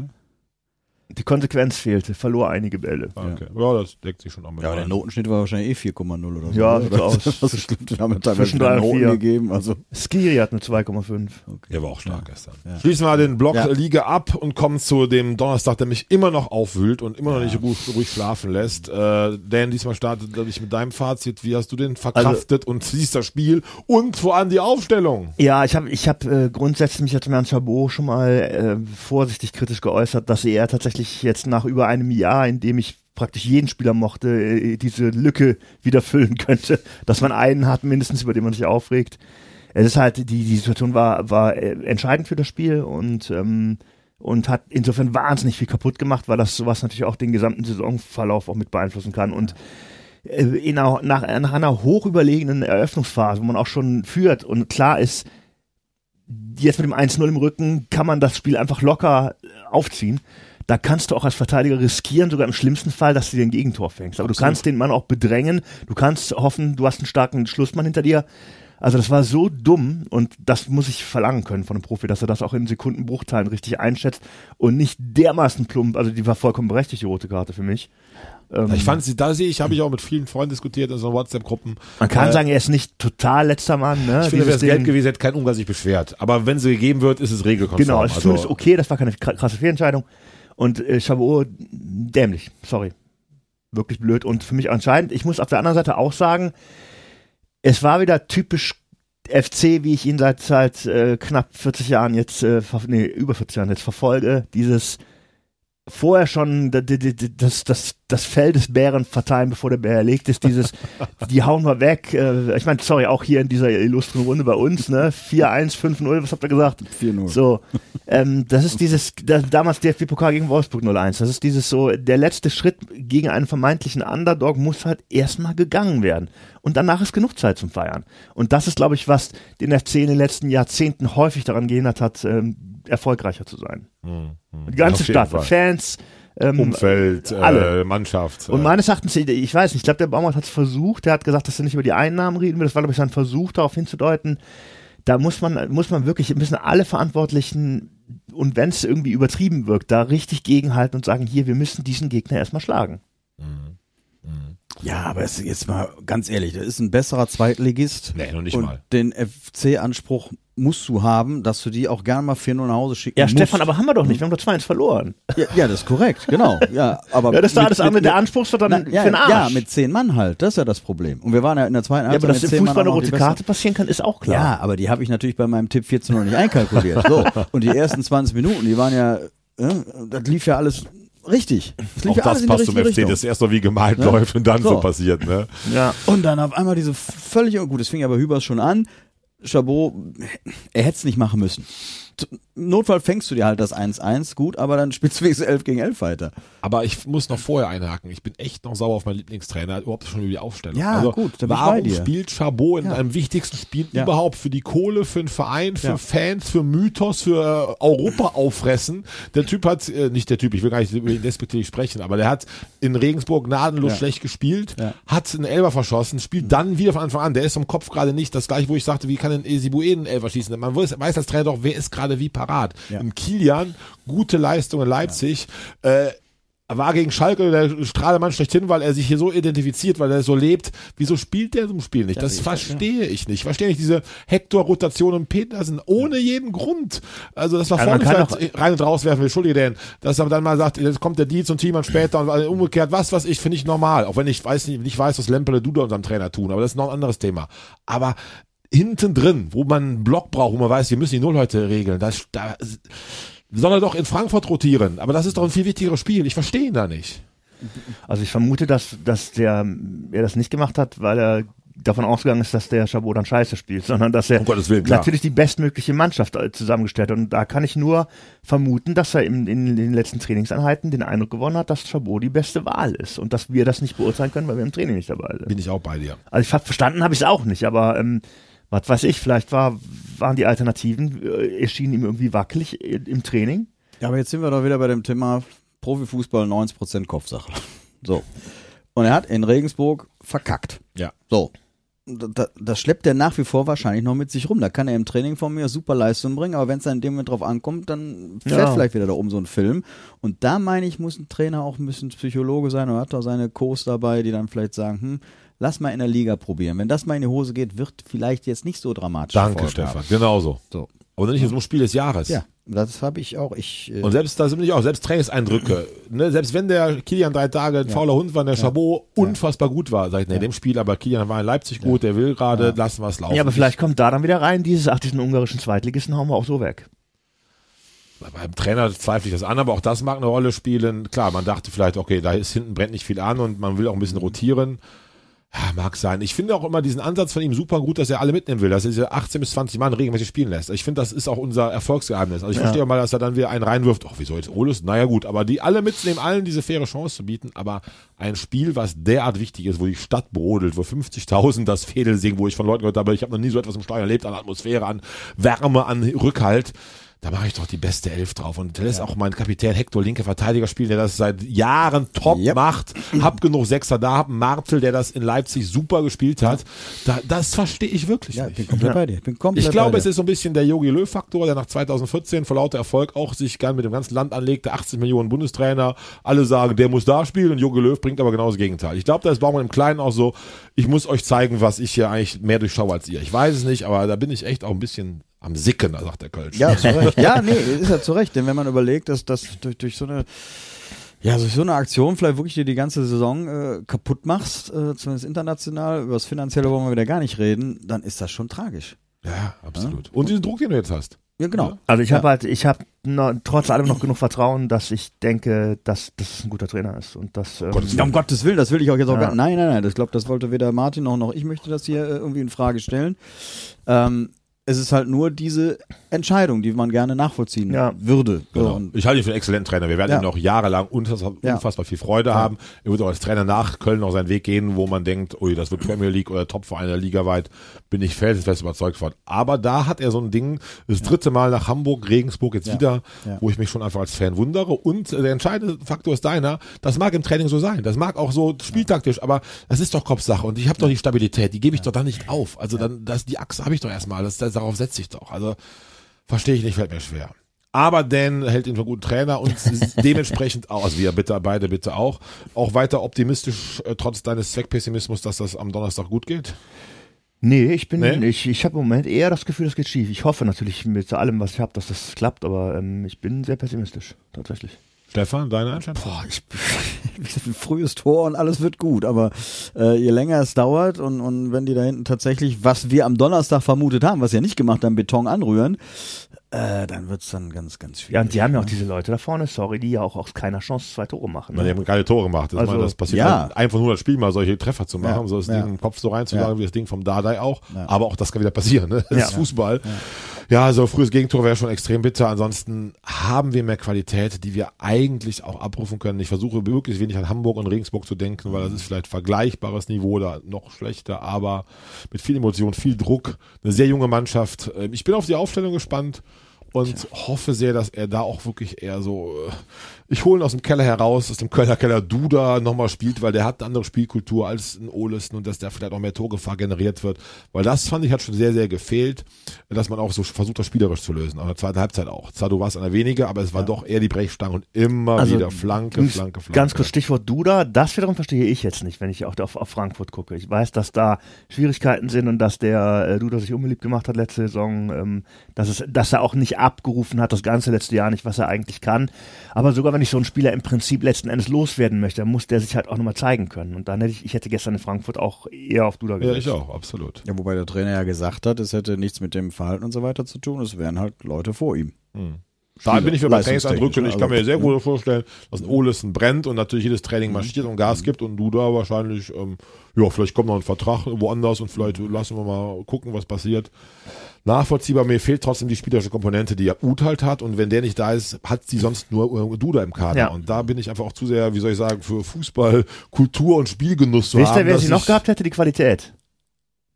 Speaker 5: Die Konsequenz fehlte, verlor einige Bälle.
Speaker 3: Okay. Ja. das deckt sich schon auch mit
Speaker 4: Ja, der. Notenschnitt war wahrscheinlich eh 4,0 oder so.
Speaker 5: Ja,
Speaker 4: oder?
Speaker 5: so aus.
Speaker 4: Das stimmt. Wir haben ja teilweise
Speaker 5: Zwischen
Speaker 4: wieder
Speaker 5: drei und
Speaker 4: Noten
Speaker 5: vier.
Speaker 4: gegeben. Also,
Speaker 5: Skiri hat eine 2,5.
Speaker 3: Der war auch stark gestern.
Speaker 4: Ja.
Speaker 3: Schließen wir den Block
Speaker 4: Ja.
Speaker 3: Liga ab und kommen zu dem Donnerstag, der mich immer noch aufwühlt und immer noch nicht ruhig, ruhig schlafen lässt. Äh, Dan, diesmal startet ich mit deinem Fazit. Wie hast du den verkraftet und siehst das Spiel und vor allem die Aufstellung?
Speaker 5: Ja, ich habe ich hab, äh, grundsätzlich mich jetzt mit Herrn Chabot schon mal äh, vorsichtig kritisch geäußert, dass er tatsächlich jetzt nach über einem Jahr, in dem ich praktisch jeden Spieler mochte, äh, diese Lücke wieder füllen könnte, [LAUGHS] dass man einen hat mindestens, über den man sich aufregt. Es ist halt, die, die Situation war, war äh, entscheidend für das Spiel und ähm, und hat insofern wahnsinnig viel kaputt gemacht, weil das sowas natürlich auch den gesamten Saisonverlauf auch mit beeinflussen kann. Und äh, in einer, nach, nach einer hochüberlegenen Eröffnungsphase, wo man auch schon führt und klar ist, jetzt mit dem 1-0 im Rücken kann man das Spiel einfach locker aufziehen. Da kannst du auch als Verteidiger riskieren, sogar im schlimmsten Fall, dass du dir ein Gegentor fängst. Aber du kannst den Mann auch bedrängen. Du kannst hoffen, du hast einen starken Schlussmann hinter dir. Also das war so dumm und das muss ich verlangen können von einem Profi, dass er das auch in Sekundenbruchteilen richtig einschätzt und nicht dermaßen plump. Also die war vollkommen berechtigt, die rote Karte für mich.
Speaker 3: Ähm, ich fand sie, da sehe ich, habe ich auch mit vielen Freunden diskutiert in so WhatsApp-Gruppen.
Speaker 5: Man kann äh, sagen, er ist nicht total letzter Mann. Ne?
Speaker 3: Ich finde, wäre es gelb gewesen, hätte kein Ungar sich beschwert. Aber wenn sie gegeben wird, ist es regelkonform.
Speaker 5: Genau, es ist also, zumindest okay, das war keine krasse Fehlentscheidung. Und äh, Chabot, dämlich, sorry. Wirklich blöd. Und für mich entscheidend, ich muss auf der anderen Seite auch sagen, es war wieder typisch FC, wie ich ihn seit, seit äh, knapp 40 Jahren jetzt, äh, nee, über 40 Jahren jetzt verfolge, dieses vorher schon das, das, das Fell des Bären verteilen, bevor der Bär erlegt ist, dieses, [LAUGHS] die hauen wir weg. Äh, ich meine, sorry, auch hier in dieser illustren Runde bei uns, ne? 4-1, 5-0, was habt ihr gesagt?
Speaker 4: 4-0.
Speaker 5: So, [LAUGHS] ähm, das ist dieses, das, damals DFB-Pokal gegen Wolfsburg 0-1, das ist dieses so, der letzte Schritt gegen einen vermeintlichen Underdog muss halt erstmal gegangen werden. Und danach ist genug Zeit zum Feiern. Und das ist, glaube ich, was den FC in den letzten Jahrzehnten häufig daran gehindert hat, ähm, erfolgreicher zu sein. Mhm. Die ganze Stadt, Fans,
Speaker 3: ähm, Umfeld, alle. Äh, Mannschaft.
Speaker 5: Und meines Erachtens, ich weiß nicht, ich glaube, der Baumgart hat es versucht, der hat gesagt, dass er nicht über die Einnahmen reden will. Das war, glaube ich, sein Versuch, darauf hinzudeuten. Da muss man, muss man wirklich, müssen alle Verantwortlichen und wenn es irgendwie übertrieben wirkt, da richtig gegenhalten und sagen, hier, wir müssen diesen Gegner erstmal schlagen. Mhm.
Speaker 4: Mhm. Ja, aber es, jetzt mal ganz ehrlich, das ist ein besserer Zweitligist.
Speaker 3: Nee, noch nicht
Speaker 4: und
Speaker 3: mal.
Speaker 4: Den FC-Anspruch musst du haben, dass du die auch gerne mal 4-0 nach Hause schicken
Speaker 5: Ja,
Speaker 4: musst.
Speaker 5: Stefan, aber haben wir doch nicht. Wir haben doch 2-1 verloren.
Speaker 4: Ja, ja, das ist korrekt, genau. Ja, aber
Speaker 5: ja, das ist alles andere. Der Anspruch ist doch dann
Speaker 4: na, ja,
Speaker 5: für den Arsch.
Speaker 4: Ja, mit 10 Mann halt. Das ist ja das Problem. Und wir waren ja in der zweiten
Speaker 5: Halbzeit. Ja, aber dass im Fußball eine rote Karte passieren kann, ist auch klar.
Speaker 4: Ja, aber die habe ich natürlich bei meinem Tipp 14-0 nicht einkalkuliert. So. [LAUGHS] Und die ersten 20 Minuten, die waren ja, ja das lief ja alles Richtig.
Speaker 3: Das Auch das passt zum FC, Richtung. dass erst so wie gemalt ja? läuft und dann so. so. passiert. Ne?
Speaker 4: Ja. Und dann auf einmal diese völlig, gut, das fing aber Hübers schon an. Chabot, er hätte es nicht machen müssen. Notfall fängst du dir halt das 1-1, gut, aber dann spielst du wenigstens 11 gegen 11 weiter.
Speaker 3: Aber ich muss noch vorher einhaken. Ich bin echt noch sauer auf meinen Lieblingstrainer, überhaupt schon über die Aufstellung.
Speaker 4: Ja,
Speaker 3: also,
Speaker 4: gut,
Speaker 3: warum spielt Chabot in ja. einem wichtigsten Spiel ja. überhaupt für die Kohle, für den Verein, für ja. Fans, für Mythos, für äh, Europa auffressen? Der Typ hat, äh, nicht der Typ, ich will gar nicht über ihn despektierlich sprechen, aber der hat in Regensburg gnadenlos schlecht gespielt, hat einen Elber verschossen, spielt mhm. dann wieder von Anfang an. Der ist im Kopf gerade nicht das gleiche, wo ich sagte, wie kann ein Esibue einen Elber schießen? Man weiß, weiß als Trainer doch, wer ist gerade wie parat. Ja. Im Kilian, gute Leistung in Leipzig. Ja. Äh, war gegen Schalke der Strahlemann schlechthin, weil er sich hier so identifiziert, weil er so lebt. Wieso spielt der im Spiel nicht? Das, das verstehe ich nicht. Ich verstehe nicht diese Hector-Rotation und Petersen ohne jeden Grund. Also das war ja, vorne vielleicht rein und rauswerfen will. Entschuldige denn, dass er dann mal sagt, jetzt kommt der Dietz und Thiemann später und umgekehrt, was, was ich, finde ich normal. Auch wenn ich weiß nicht, nicht weiß, was Lempele Duda unserem Trainer tun, aber das ist noch ein anderes Thema. Aber hinten drin, wo man einen Block braucht, wo man weiß, wir müssen die Null heute regeln, das, da soll er doch in Frankfurt rotieren. Aber das ist doch ein viel wichtigeres Spiel. Ich verstehe ihn da nicht.
Speaker 5: Also ich vermute, dass, dass der, er das nicht gemacht hat, weil er davon ausgegangen ist, dass der Chabot dann scheiße spielt, [LAUGHS] sondern dass er
Speaker 3: um Willen,
Speaker 5: natürlich die bestmögliche Mannschaft äh, zusammengestellt hat. Und da kann ich nur vermuten, dass er in, in, den letzten Trainingseinheiten den Eindruck gewonnen hat, dass Chabot die beste Wahl ist und dass wir das nicht beurteilen können, weil wir im Training nicht dabei sind.
Speaker 3: Bin ich auch bei dir.
Speaker 5: Also ich verstanden habe ich es auch nicht, aber ähm, was weiß ich, vielleicht war, waren die Alternativen, äh, erschienen ihm irgendwie wackelig im Training.
Speaker 4: Ja, aber jetzt sind wir doch wieder bei dem Thema Profifußball 90% Kopfsache. [LAUGHS] So. Und er hat in Regensburg verkackt.
Speaker 3: Ja.
Speaker 4: So. Das, das schleppt er nach wie vor wahrscheinlich noch mit sich rum. Da kann er im Training von mir super Leistung bringen, aber wenn es dann in dem Moment drauf ankommt, dann fährt ja. vielleicht wieder da um so ein Film. Und da meine ich, muss ein Trainer auch ein bisschen Psychologe sein und hat da seine Co's dabei, die dann vielleicht sagen, hm, lass mal in der Liga probieren. Wenn das mal in die Hose geht, wird vielleicht jetzt nicht so dramatisch.
Speaker 3: Danke, Stefan. Genauso. So. Aber nicht im Spiel des Jahres.
Speaker 4: Ja, das habe ich auch. Ich,
Speaker 3: äh und selbst da sind ich auch, selbst Trainingseindrücke. ne, selbst wenn der Kilian drei Tage ein ja. fauler Hund war, der ja. Chabot unfassbar gut war, sag ich, ne, ja. dem Spiel, aber Kilian war in Leipzig gut, der will gerade, lassen wir es laufen.
Speaker 5: Ja, aber vielleicht kommt da dann wieder rein, dieses, ach, diesen ungarischen Zweitligisten hauen wir auch so weg.
Speaker 3: Beim Trainer zweifle ich das an, aber auch das mag eine Rolle spielen. Klar, man dachte vielleicht, okay, da ist hinten brennt nicht viel an und man will auch ein bisschen rotieren. Ja, mag sein. Ich finde auch immer diesen Ansatz von ihm super gut, dass er alle mitnehmen will, dass er diese 18 bis 20 Mann regelmäßig spielen lässt. Ich finde, das ist auch unser Erfolgsgeheimnis. Also ich ja. verstehe auch mal, dass er dann wieder einen reinwirft. Oh, wieso jetzt Olus? Naja gut, aber die alle mitzunehmen, allen diese faire Chance zu bieten. Aber ein Spiel, was derart wichtig ist, wo die Stadt brodelt, wo 50.000 das Fädel singen, wo ich von Leuten gehört habe, ich habe noch nie so etwas im Steuer erlebt, an Atmosphäre, an Wärme, an Rückhalt da mache ich doch die beste Elf drauf. Und da lässt auch mein Kapitän Hector, linke Verteidiger spielen, der das seit Jahren top
Speaker 4: Yep.
Speaker 3: macht. Hab genug Sechser da, hab einen Martel, der das in Leipzig super gespielt hat. Da, das verstehe ich wirklich
Speaker 4: Ja, ich bin
Speaker 3: nicht.
Speaker 4: komplett bei dir. Ich bin komplett
Speaker 3: Ich glaube, es ist so ein bisschen der Jogi Löw-Faktor, der nach 2014 vor lauter Erfolg auch sich gern mit dem ganzen Land anlegte. 80 Millionen Bundestrainer. Alle sagen, der muss da spielen und Jogi Löw bringt aber genau das Gegenteil. Ich glaube, da ist Baumann im Kleinen auch so, ich muss euch zeigen, was ich hier eigentlich mehr durchschaue als ihr. Ich weiß es nicht, aber da bin ich echt auch ein bisschen am Sicken, da sagt der Kölsch.
Speaker 4: Ja, zu Recht. Ja, [LAUGHS] nee, ist ja zu Recht. Denn wenn man überlegt, dass das durch, durch so eine ja, durch so eine Aktion vielleicht wirklich dir die ganze Saison äh, kaputt machst, äh, zumindest international, über das Finanzielle wollen wir wieder gar nicht reden, dann ist das schon tragisch.
Speaker 3: Ja, absolut. Und diesen Druck, den du jetzt hast.
Speaker 4: Ja, genau.
Speaker 5: Also ich
Speaker 4: Ja.
Speaker 5: habe halt, ich habe trotz allem noch genug Vertrauen, dass ich denke, dass das ein guter Trainer ist und dass ähm,
Speaker 3: Gottes
Speaker 4: Ja, um Gottes Willen, das will ich auch jetzt auch
Speaker 5: Ja.
Speaker 4: gar Nein, nein, nein, das glaube, das wollte weder Martin noch noch ich möchte das hier äh, irgendwie in Frage stellen. Ähm, es ist halt nur diese Entscheidung, die man gerne nachvollziehen
Speaker 5: Ja.
Speaker 4: würde.
Speaker 3: Genau.
Speaker 4: und
Speaker 3: Ich halte ihn für einen exzellenten Trainer. Wir werden
Speaker 4: Ja.
Speaker 3: ihm noch jahrelang unfassbar, viel Freude haben. Er wird auch als Trainer nach Köln noch seinen Weg gehen, wo man denkt, ui, das wird Premier League oder Topverein der Liga weit. Bin ich felsenfest überzeugt von. Aber da hat er so ein Ding, das dritte Mal nach Hamburg, Regensburg jetzt
Speaker 4: Ja.
Speaker 3: wieder,
Speaker 4: Ja.
Speaker 3: wo ich mich schon einfach als Fan wundere. Und der entscheidende Faktor ist deiner. Das mag im Training so sein. Das mag auch so spieltaktisch, aber das ist doch Kopfsache. Und ich habe doch die Stabilität. Die gebe ich doch dann nicht auf. Also dann, das, die Achse habe ich doch erstmal. Das, das, darauf setze ich doch. Also verstehe ich nicht, fällt mir schwer. Aber Dan hält ihn für einen guten Trainer und [LAUGHS] dementsprechend auch, also wir bitte, beide bitte auch, auch weiter optimistisch, äh, trotz deines Zweckpessimismus, dass das am Donnerstag gut geht.
Speaker 5: Nee, ich bin,
Speaker 3: Nee?
Speaker 5: ich, ich habe im Moment eher das Gefühl, das geht schief. Ich hoffe natürlich mit allem, was ich habe, dass das klappt, aber ähm, ich bin sehr pessimistisch, tatsächlich.
Speaker 3: Stefan, deine Einschätzung?
Speaker 4: Boah, ich, ein [LAUGHS] frühes Tor und alles wird gut, aber äh, je länger es dauert und, und wenn die da hinten tatsächlich, was wir am Donnerstag vermutet haben, was ja nicht gemacht haben, Beton anrühren, äh, dann wird's dann ganz, ganz schwierig.
Speaker 5: Ja, und die haben ja auch
Speaker 4: ne?
Speaker 5: diese Leute da vorne, sorry, die ja auch aus keiner Chance zwei Tore machen.
Speaker 3: Na, die
Speaker 5: Ne?
Speaker 3: haben geile Tore gemacht. Das,
Speaker 5: Also,
Speaker 3: meine, das passiert
Speaker 4: ja.
Speaker 3: ja. ein von 100 Spielen mal solche Treffer zu machen,
Speaker 4: Ja,
Speaker 3: so das
Speaker 4: ja.
Speaker 3: Ding im Kopf so reinzuschlagen,
Speaker 4: Ja.
Speaker 3: wie das Ding vom Dardai auch.
Speaker 4: Ja.
Speaker 3: Aber auch das kann wieder passieren. Ne? Das
Speaker 5: Ja.
Speaker 3: ist Fußball. Ja. so frühes Gegentor wäre schon extrem bitter. Ansonsten haben wir mehr Qualität, die wir eigentlich auch abrufen können. Ich versuche möglichst wenig an Hamburg und Regensburg zu denken, weil das ist vielleicht vergleichbares Niveau oder noch schlechter, aber mit viel Emotion, viel Druck, eine sehr junge Mannschaft. Ähm, Ich bin auf die Aufstellung gespannt und hoffe sehr, dass er da auch wirklich eher so, äh, ich hole ihn aus dem Keller heraus, aus dem Kölner Keller Duda nochmal spielt, weil der hat eine andere Spielkultur als ein Olesen und dass der vielleicht auch mehr Torgefahr generiert wird, weil das fand ich hat schon sehr, sehr gefehlt, dass man auch so versucht, das spielerisch zu lösen, auch in der zweiten Halbzeit auch. Zwar du warst einer weniger, aber es war doch eher die Brechstange und immer
Speaker 5: Also,
Speaker 3: wieder Flanke, Flanke, Flanke.
Speaker 5: Ganz kurz Stichwort Duda, das wiederum verstehe ich jetzt nicht, wenn ich auch auf, auf Frankfurt gucke. Ich weiß, dass da Schwierigkeiten sind und dass der äh, Duda sich unbeliebt gemacht hat letzte Saison, ähm, dass, es, dass er auch nicht abgerufen hat, das ganze letzte Jahr nicht, was er eigentlich kann. Aber sogar wenn ich so einen Spieler im Prinzip letzten Endes loswerden möchte, dann muss der sich halt auch nochmal zeigen können. Und dann hätte ich, ich hätte gestern in Frankfurt auch eher auf Duda
Speaker 3: Ja,
Speaker 5: gesetzt.
Speaker 3: ich auch, absolut.
Speaker 4: Ja, wobei der Trainer ja gesagt hat, es hätte nichts mit dem Verhalten und so weiter zu tun, es wären halt Leute vor ihm.
Speaker 3: Da bin ich für mein
Speaker 4: Leistungstechnisch,
Speaker 3: Trainingseindrücke. Ich
Speaker 4: ne?
Speaker 3: kann mir
Speaker 4: Also,
Speaker 3: sehr
Speaker 4: ne?
Speaker 3: gut vorstellen, dass ein Olesen brennt und natürlich jedes Training marschiert und Gas gibt und du da wahrscheinlich, ähm, ja, vielleicht kommt noch ein Vertrag woanders und vielleicht lassen wir mal gucken, was passiert. Nachvollziehbar, mir fehlt trotzdem die spielerische Komponente, die ja Ut halt hat und wenn der nicht da ist, hat sie sonst nur äh, Duda im Kader
Speaker 5: Ja.
Speaker 3: und da bin ich einfach auch zu sehr, wie soll ich sagen, für Fußball, Kultur und Spielgenuss zu
Speaker 5: Wisst
Speaker 3: haben.
Speaker 5: ihr, wer sie noch gehabt hätte, die Qualität?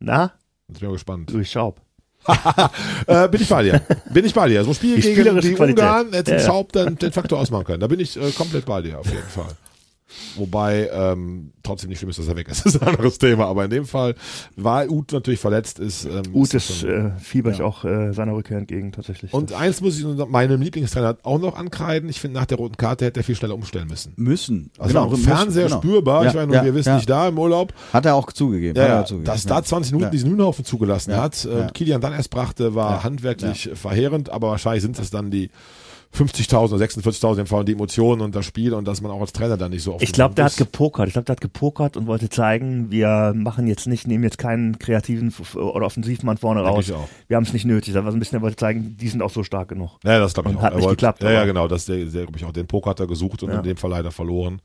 Speaker 5: Na?
Speaker 3: Jetzt bin ich mal gespannt.
Speaker 5: Louis Schaub. [LAUGHS]
Speaker 3: Äh, bin ich bei dir. Bin ich bei dir. So ein Spiel
Speaker 5: Die
Speaker 3: gegen die
Speaker 5: Qualität.
Speaker 3: Ungarn hätte
Speaker 5: ja.
Speaker 3: Schaub dann den Faktor ausmachen können. Da bin ich äh, komplett bei dir, auf jeden Fall. Wobei ähm, trotzdem nicht schlimm ist, dass er weg ist. [LAUGHS] Das ist ein anderes Thema. Aber in dem Fall, weil Uth natürlich verletzt ist. Ähm,
Speaker 5: Ut
Speaker 3: das
Speaker 5: ist, äh, fieber ich auch äh, seiner Rückkehr entgegen tatsächlich.
Speaker 3: und eins muss ich meinem Lieblingstrainer auch noch ankreiden. Ich finde, nach der roten Karte hätte er viel schneller umstellen müssen.
Speaker 4: Müssen.
Speaker 3: Also
Speaker 4: Genau,
Speaker 3: im
Speaker 4: müssen,
Speaker 3: Fernseher
Speaker 4: genau.
Speaker 3: spürbar.
Speaker 4: Ja,
Speaker 3: ich meine,
Speaker 4: ja,
Speaker 3: wir wissen
Speaker 4: ja.
Speaker 3: nicht da im Urlaub.
Speaker 4: Hat er auch zugegeben.
Speaker 3: Ja,
Speaker 4: hat er
Speaker 3: ja,
Speaker 4: auch zugegeben.
Speaker 3: dass
Speaker 4: ja.
Speaker 3: da 20 Minuten
Speaker 4: Ja.
Speaker 3: diesen Hühnerhaufen zugelassen
Speaker 4: Ja,
Speaker 3: hat, äh,
Speaker 4: ja.
Speaker 3: Kilian dann erst brachte, war
Speaker 4: Ja,
Speaker 3: handwerklich verheerend, aber wahrscheinlich sind es dann die 50.000 oder 46.000 im Fall die Emotionen und das Spiel und dass man auch als Trainer dann nicht so oft
Speaker 5: Ich glaube, der hat
Speaker 3: ist.
Speaker 5: gepokert. Ich glaube, der hat gepokert und wollte zeigen, wir machen jetzt nicht, nehmen jetzt keinen kreativen oder Offensivmann vorne
Speaker 3: Denke
Speaker 5: raus. Wir haben es nicht nötig. War so ein bisschen, er wollte zeigen, die sind auch so stark genug.
Speaker 3: Ja, das glaube ich
Speaker 5: Und
Speaker 3: auch.
Speaker 5: hat
Speaker 3: Er
Speaker 5: nicht
Speaker 3: wollte-
Speaker 5: geklappt,
Speaker 3: Ja, ja, genau. Das der, der glaube ich auch. Den Poker hat er gesucht und
Speaker 5: Ja.
Speaker 3: in dem Fall leider verloren.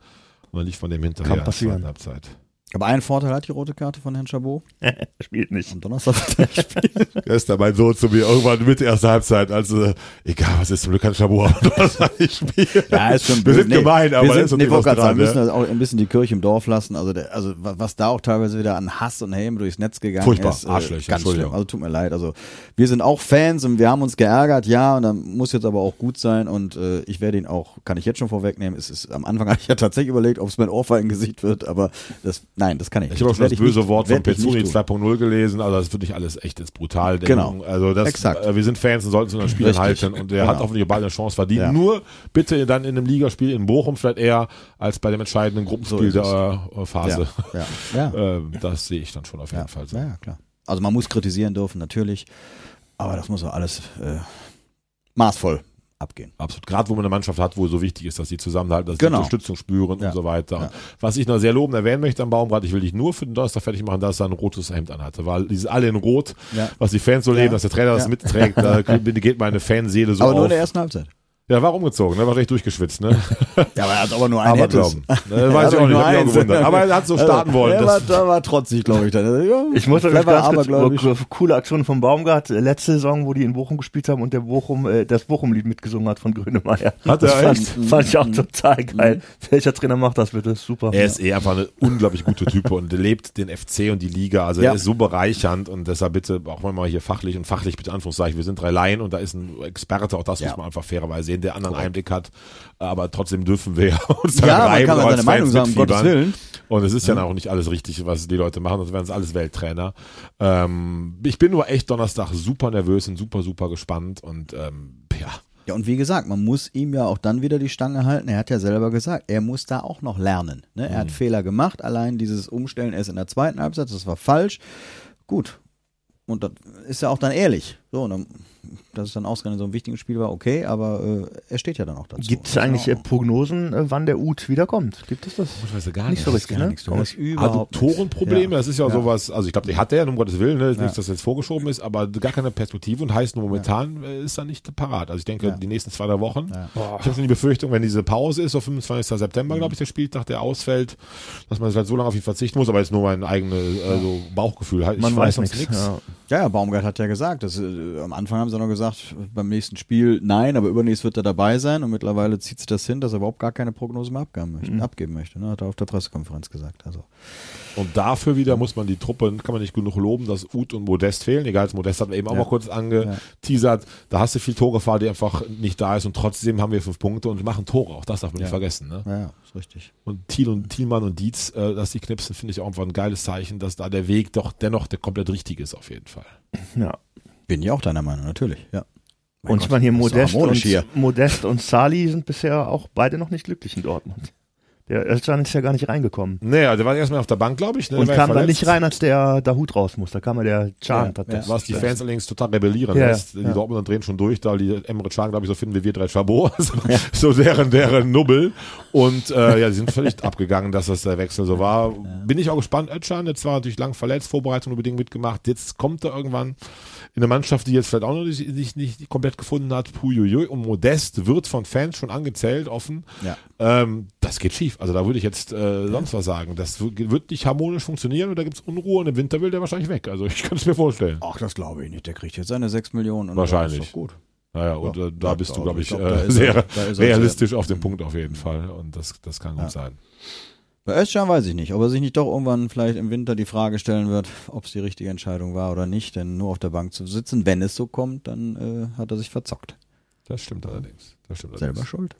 Speaker 3: Und dann lief von dem hinterher.
Speaker 5: Kann
Speaker 3: in der
Speaker 5: passieren.
Speaker 3: Halbzeit.
Speaker 4: Aber einen Vorteil hat die rote Karte von Herrn Chabot.
Speaker 5: Er [LAUGHS] spielt nicht.
Speaker 4: Am Donnerstag wird er spielen. [LAUGHS]
Speaker 3: Gestern mein Sohn zu mir irgendwann Mitte erster Halbzeit, also egal was ist, zum Glück kann Chabot du hast nicht spielen.
Speaker 4: Ja, ist schon
Speaker 3: Wir
Speaker 4: böse.
Speaker 3: sind gemein, aber
Speaker 4: wir sind,
Speaker 3: ist
Speaker 4: nee,
Speaker 3: was
Speaker 4: gerade sagen, wir
Speaker 3: dran,
Speaker 4: müssen
Speaker 3: ne?
Speaker 4: das auch ein bisschen die Kirche im Dorf lassen. Also, der, also wa- was da auch teilweise wieder an Hass und Helm durchs Netz gegangen
Speaker 3: Furchtbar,
Speaker 4: ist. äh,
Speaker 3: Arschlöcher,
Speaker 4: ganz schlimm. Also tut mir leid. Also wir sind auch Fans und wir haben uns geärgert, ja, und dann muss jetzt aber auch gut sein. Und äh, ich werde ihn auch, kann ich jetzt schon vorwegnehmen. Es ist am Anfang [LAUGHS] hatte ich ja tatsächlich überlegt, ob es mein Ohrfeigengesicht wird, aber das, nein, das kann ich nicht.
Speaker 3: Ich habe auch schon das böse
Speaker 4: nicht-
Speaker 3: Wort von
Speaker 4: nicht
Speaker 3: Pezzuni
Speaker 4: tun.
Speaker 3: 2.0 gelesen, also das ist wirklich alles echt jetzt brutal.
Speaker 4: Genau.
Speaker 3: Also das,
Speaker 4: Exakt.
Speaker 3: äh, wir sind Fans und sollten es unseren Spielern
Speaker 4: Richtig.
Speaker 3: halten und der
Speaker 4: Genau.
Speaker 3: hat hoffentlich bald eine Chance verdient.
Speaker 4: Ja.
Speaker 3: Nur bitte dann in einem Ligaspiel in Bochum vielleicht eher als bei dem entscheidenden Gruppenspiel
Speaker 4: So
Speaker 3: der äh, Phase.
Speaker 4: Ja, ja, ja. [LAUGHS]
Speaker 3: Ähm, das sehe ich dann schon auf jeden Fall so.
Speaker 4: ja, ja, klar. Also man muss kritisieren dürfen, natürlich. Aber das muss auch alles äh, maßvoll abgehen.
Speaker 3: Absolut. Gerade wo man eine Mannschaft hat, wo so wichtig ist, dass sie zusammenhalten, dass sie
Speaker 4: Genau.
Speaker 3: Unterstützung spüren
Speaker 4: Ja.
Speaker 3: und so weiter.
Speaker 4: Ja.
Speaker 3: Was ich noch sehr lobend erwähnen möchte am Baumrad, ich will dich nur für den Donnerstag fertig machen, dass er ein rotes Hemd anhatte, weil die sind alle in Rot,
Speaker 4: Ja.
Speaker 3: was die Fans so leben, dass der Trainer das mitträgt, da [LAUGHS] geht meine Fanseele so
Speaker 4: aber nur
Speaker 3: auf.
Speaker 4: in der ersten Halbzeit.
Speaker 3: Ja, war umgezogen, ne? war richtig durchgeschwitzt, ne? [LAUGHS]
Speaker 4: Ja, aber er hat aber nur einen
Speaker 3: Aber glauben. Ne, weiß [LAUGHS] ich auch nicht, hab mich auch gewundert. Aber er hat so [LAUGHS] starten wollen.
Speaker 4: Er war, da war trotzig, glaube ich. Dann. Ja,
Speaker 5: Ich muss aber
Speaker 4: clever,
Speaker 5: ganz kurz,
Speaker 4: abergläubisch.
Speaker 5: wo- coole Aktion von Baumgart, äh, letzte Saison, wo die in Bochum gespielt haben und der Bochum, äh, das Bochum-Lied mitgesungen hat von Grönemeyer.
Speaker 3: Hat
Speaker 5: das
Speaker 3: er
Speaker 5: fand,
Speaker 3: echt?
Speaker 5: fand ich auch total geil. Welcher Trainer macht das bitte? Super.
Speaker 3: er ist eh einfach eine unglaublich gute Type und lebt den FC und die Liga. Also
Speaker 4: Ja.
Speaker 3: er ist so bereichernd und deshalb bitte auch mal hier fachlich und fachlich bitte Anführungszeichen. Wir sind drei Laien und da ist ein Experte, auch das
Speaker 4: Ja.
Speaker 3: muss man einfach fairerweise sehen, der anderen Einblick hat. Aber trotzdem dürfen wir [LAUGHS] uns da
Speaker 4: Ja, man
Speaker 3: reiben
Speaker 4: kann mal
Speaker 3: als
Speaker 4: seine Meinung sagen, um Gottes. Willen.
Speaker 3: Und es ist ja auch nicht alles richtig, was die Leute machen, sonst wären es alles Welttrainer. Ähm, ich bin nur echt Donnerstag super nervös und super, super gespannt und ähm, ja.
Speaker 4: Ja, und wie gesagt, man muss ihm ja auch dann wieder die Stange halten. Er hat ja selber gesagt, er muss da auch noch lernen. Ne? Er
Speaker 3: Mhm.
Speaker 4: hat Fehler gemacht, allein dieses Umstellen erst in der zweiten Halbzeit, das war falsch. Gut. Und das ist ja auch dann ehrlich. So, und dann, dass es dann ausgerechnet so ein wichtiges Spiel war, okay, aber äh, er steht ja dann auch dazu.
Speaker 5: Gibt es
Speaker 4: Das
Speaker 5: eigentlich äh, Prognosen, äh, wann der Ut wiederkommt? Gibt es das?
Speaker 3: Ich weiß ja gar
Speaker 5: Nicht so richtig, ne?
Speaker 4: nichts. Du hörst überhaupt
Speaker 3: Adduktorenprobleme,
Speaker 4: nichts.
Speaker 3: das ist ja,
Speaker 4: Ja.
Speaker 3: sowas, also ich glaube, die hat er, um Gottes Willen, ne,
Speaker 4: Ja.
Speaker 3: nicht, dass das jetzt vorgeschoben ist, aber gar keine Perspektive und heißt nur momentan äh, ist er nicht parat. Also ich denke,
Speaker 4: Ja.
Speaker 3: die nächsten zwei, drei Wochen.
Speaker 4: Ja.
Speaker 3: Ich habe so die Befürchtung, wenn diese Pause ist, auf 25. September, glaube ich, der Spieltag, der ausfällt, dass man halt so lange auf ihn verzichten muss, aber jetzt nur mein eigenes also Bauchgefühl. Ich
Speaker 5: Man weiß nichts.
Speaker 3: nichts.
Speaker 5: Ja.
Speaker 4: Ja, Baumgart hat ja gesagt, dass, äh, am Anfang haben sie noch gesagt, beim nächsten Spiel nein, aber übernächst wird er dabei sein und mittlerweile zieht sich das hin, dass er überhaupt gar keine Prognose mehr abgeben möchte.
Speaker 3: Mhm.
Speaker 4: Abgeben möchte ne? Hat er auf der Pressekonferenz gesagt. Also.
Speaker 3: Und dafür wieder muss man die Truppe, kann man nicht genug loben, dass Uth und Modest fehlen. Egal, als Modest hat man eben auch
Speaker 4: Ja.
Speaker 3: mal kurz angeteasert. Da hast du viel Torgefahr, die einfach nicht da ist und trotzdem haben wir fünf Punkte und machen Tore. Auch das darf man
Speaker 4: Ja.
Speaker 3: nicht vergessen. Ne?
Speaker 4: Ja, ist richtig.
Speaker 3: Und Thiel und Thielmann und Dietz, äh, dass die knipsen, finde ich auch einfach ein geiles Zeichen, dass da der Weg doch dennoch der komplett richtige ist auf jeden Fall.
Speaker 5: ja.
Speaker 4: Bin ich auch deiner Meinung, natürlich, ja. Mein
Speaker 5: Und
Speaker 4: Gott,
Speaker 5: ich meine hier Modest und,
Speaker 4: hier.
Speaker 5: Modest und Sali sind bisher auch beide noch nicht glücklich in Dortmund. Der Özcan ist ja gar nicht reingekommen.
Speaker 3: Naja, der war erstmal auf der Bank, glaube ich. Ne?
Speaker 5: und
Speaker 3: Der war ja
Speaker 5: kam dann nicht rein, als der Dahut raus muss. Da kam ja der Chant.
Speaker 4: Ja, ja.
Speaker 3: Was die Fans allerdings total rebellieren
Speaker 5: Ja,
Speaker 3: lässt. Die
Speaker 4: ja.
Speaker 3: Dortmunder drehen schon durch, da die Emre Can, glaube ich, so finden wie wir drei Chabot. [LAUGHS] Also, So deren, deren Nubbel. Und äh, ja, die sind völlig [LAUGHS] abgegangen, dass das der Wechsel so war. Bin ich auch gespannt. Özcan, jetzt war natürlich lang verletzt, Vorbereitung unbedingt mitgemacht. Jetzt kommt er irgendwann in eine Mannschaft, die jetzt vielleicht auch noch nicht, nicht, nicht komplett gefunden hat. Puiuiui. Und Modest wird von Fans schon angezählt, offen.
Speaker 4: Ja.
Speaker 3: Ähm, das geht schief. Also da würde ich jetzt äh, sonst was sagen. Das wird nicht harmonisch funktionieren und da gibt es Unruhe und im Winter will der wahrscheinlich weg. Also [LAUGHS] ich kann es mir vorstellen.
Speaker 4: Ach, das glaube ich nicht. Der kriegt jetzt seine 6 Millionen. Und
Speaker 3: Wahrscheinlich.
Speaker 4: Das ist doch gut.
Speaker 3: Naja, und
Speaker 4: Ja,
Speaker 3: äh, da bist du, glaube
Speaker 4: ich glaub,
Speaker 3: äh, sehr
Speaker 4: er- ist er
Speaker 3: realistisch auf dem Punkt auf jeden Fall. Und das, das kann gut
Speaker 4: Ja.
Speaker 3: sein.
Speaker 4: Bei Özcan weiß ich nicht, ob er sich nicht doch irgendwann vielleicht im Winter die Frage stellen wird, ob es die richtige Entscheidung war oder nicht. Denn nur auf der Bank zu sitzen, wenn es so kommt, dann äh, hat er sich verzockt.
Speaker 3: Das stimmt allerdings. Das stimmt
Speaker 4: Selber
Speaker 3: allerdings.
Speaker 4: schuld.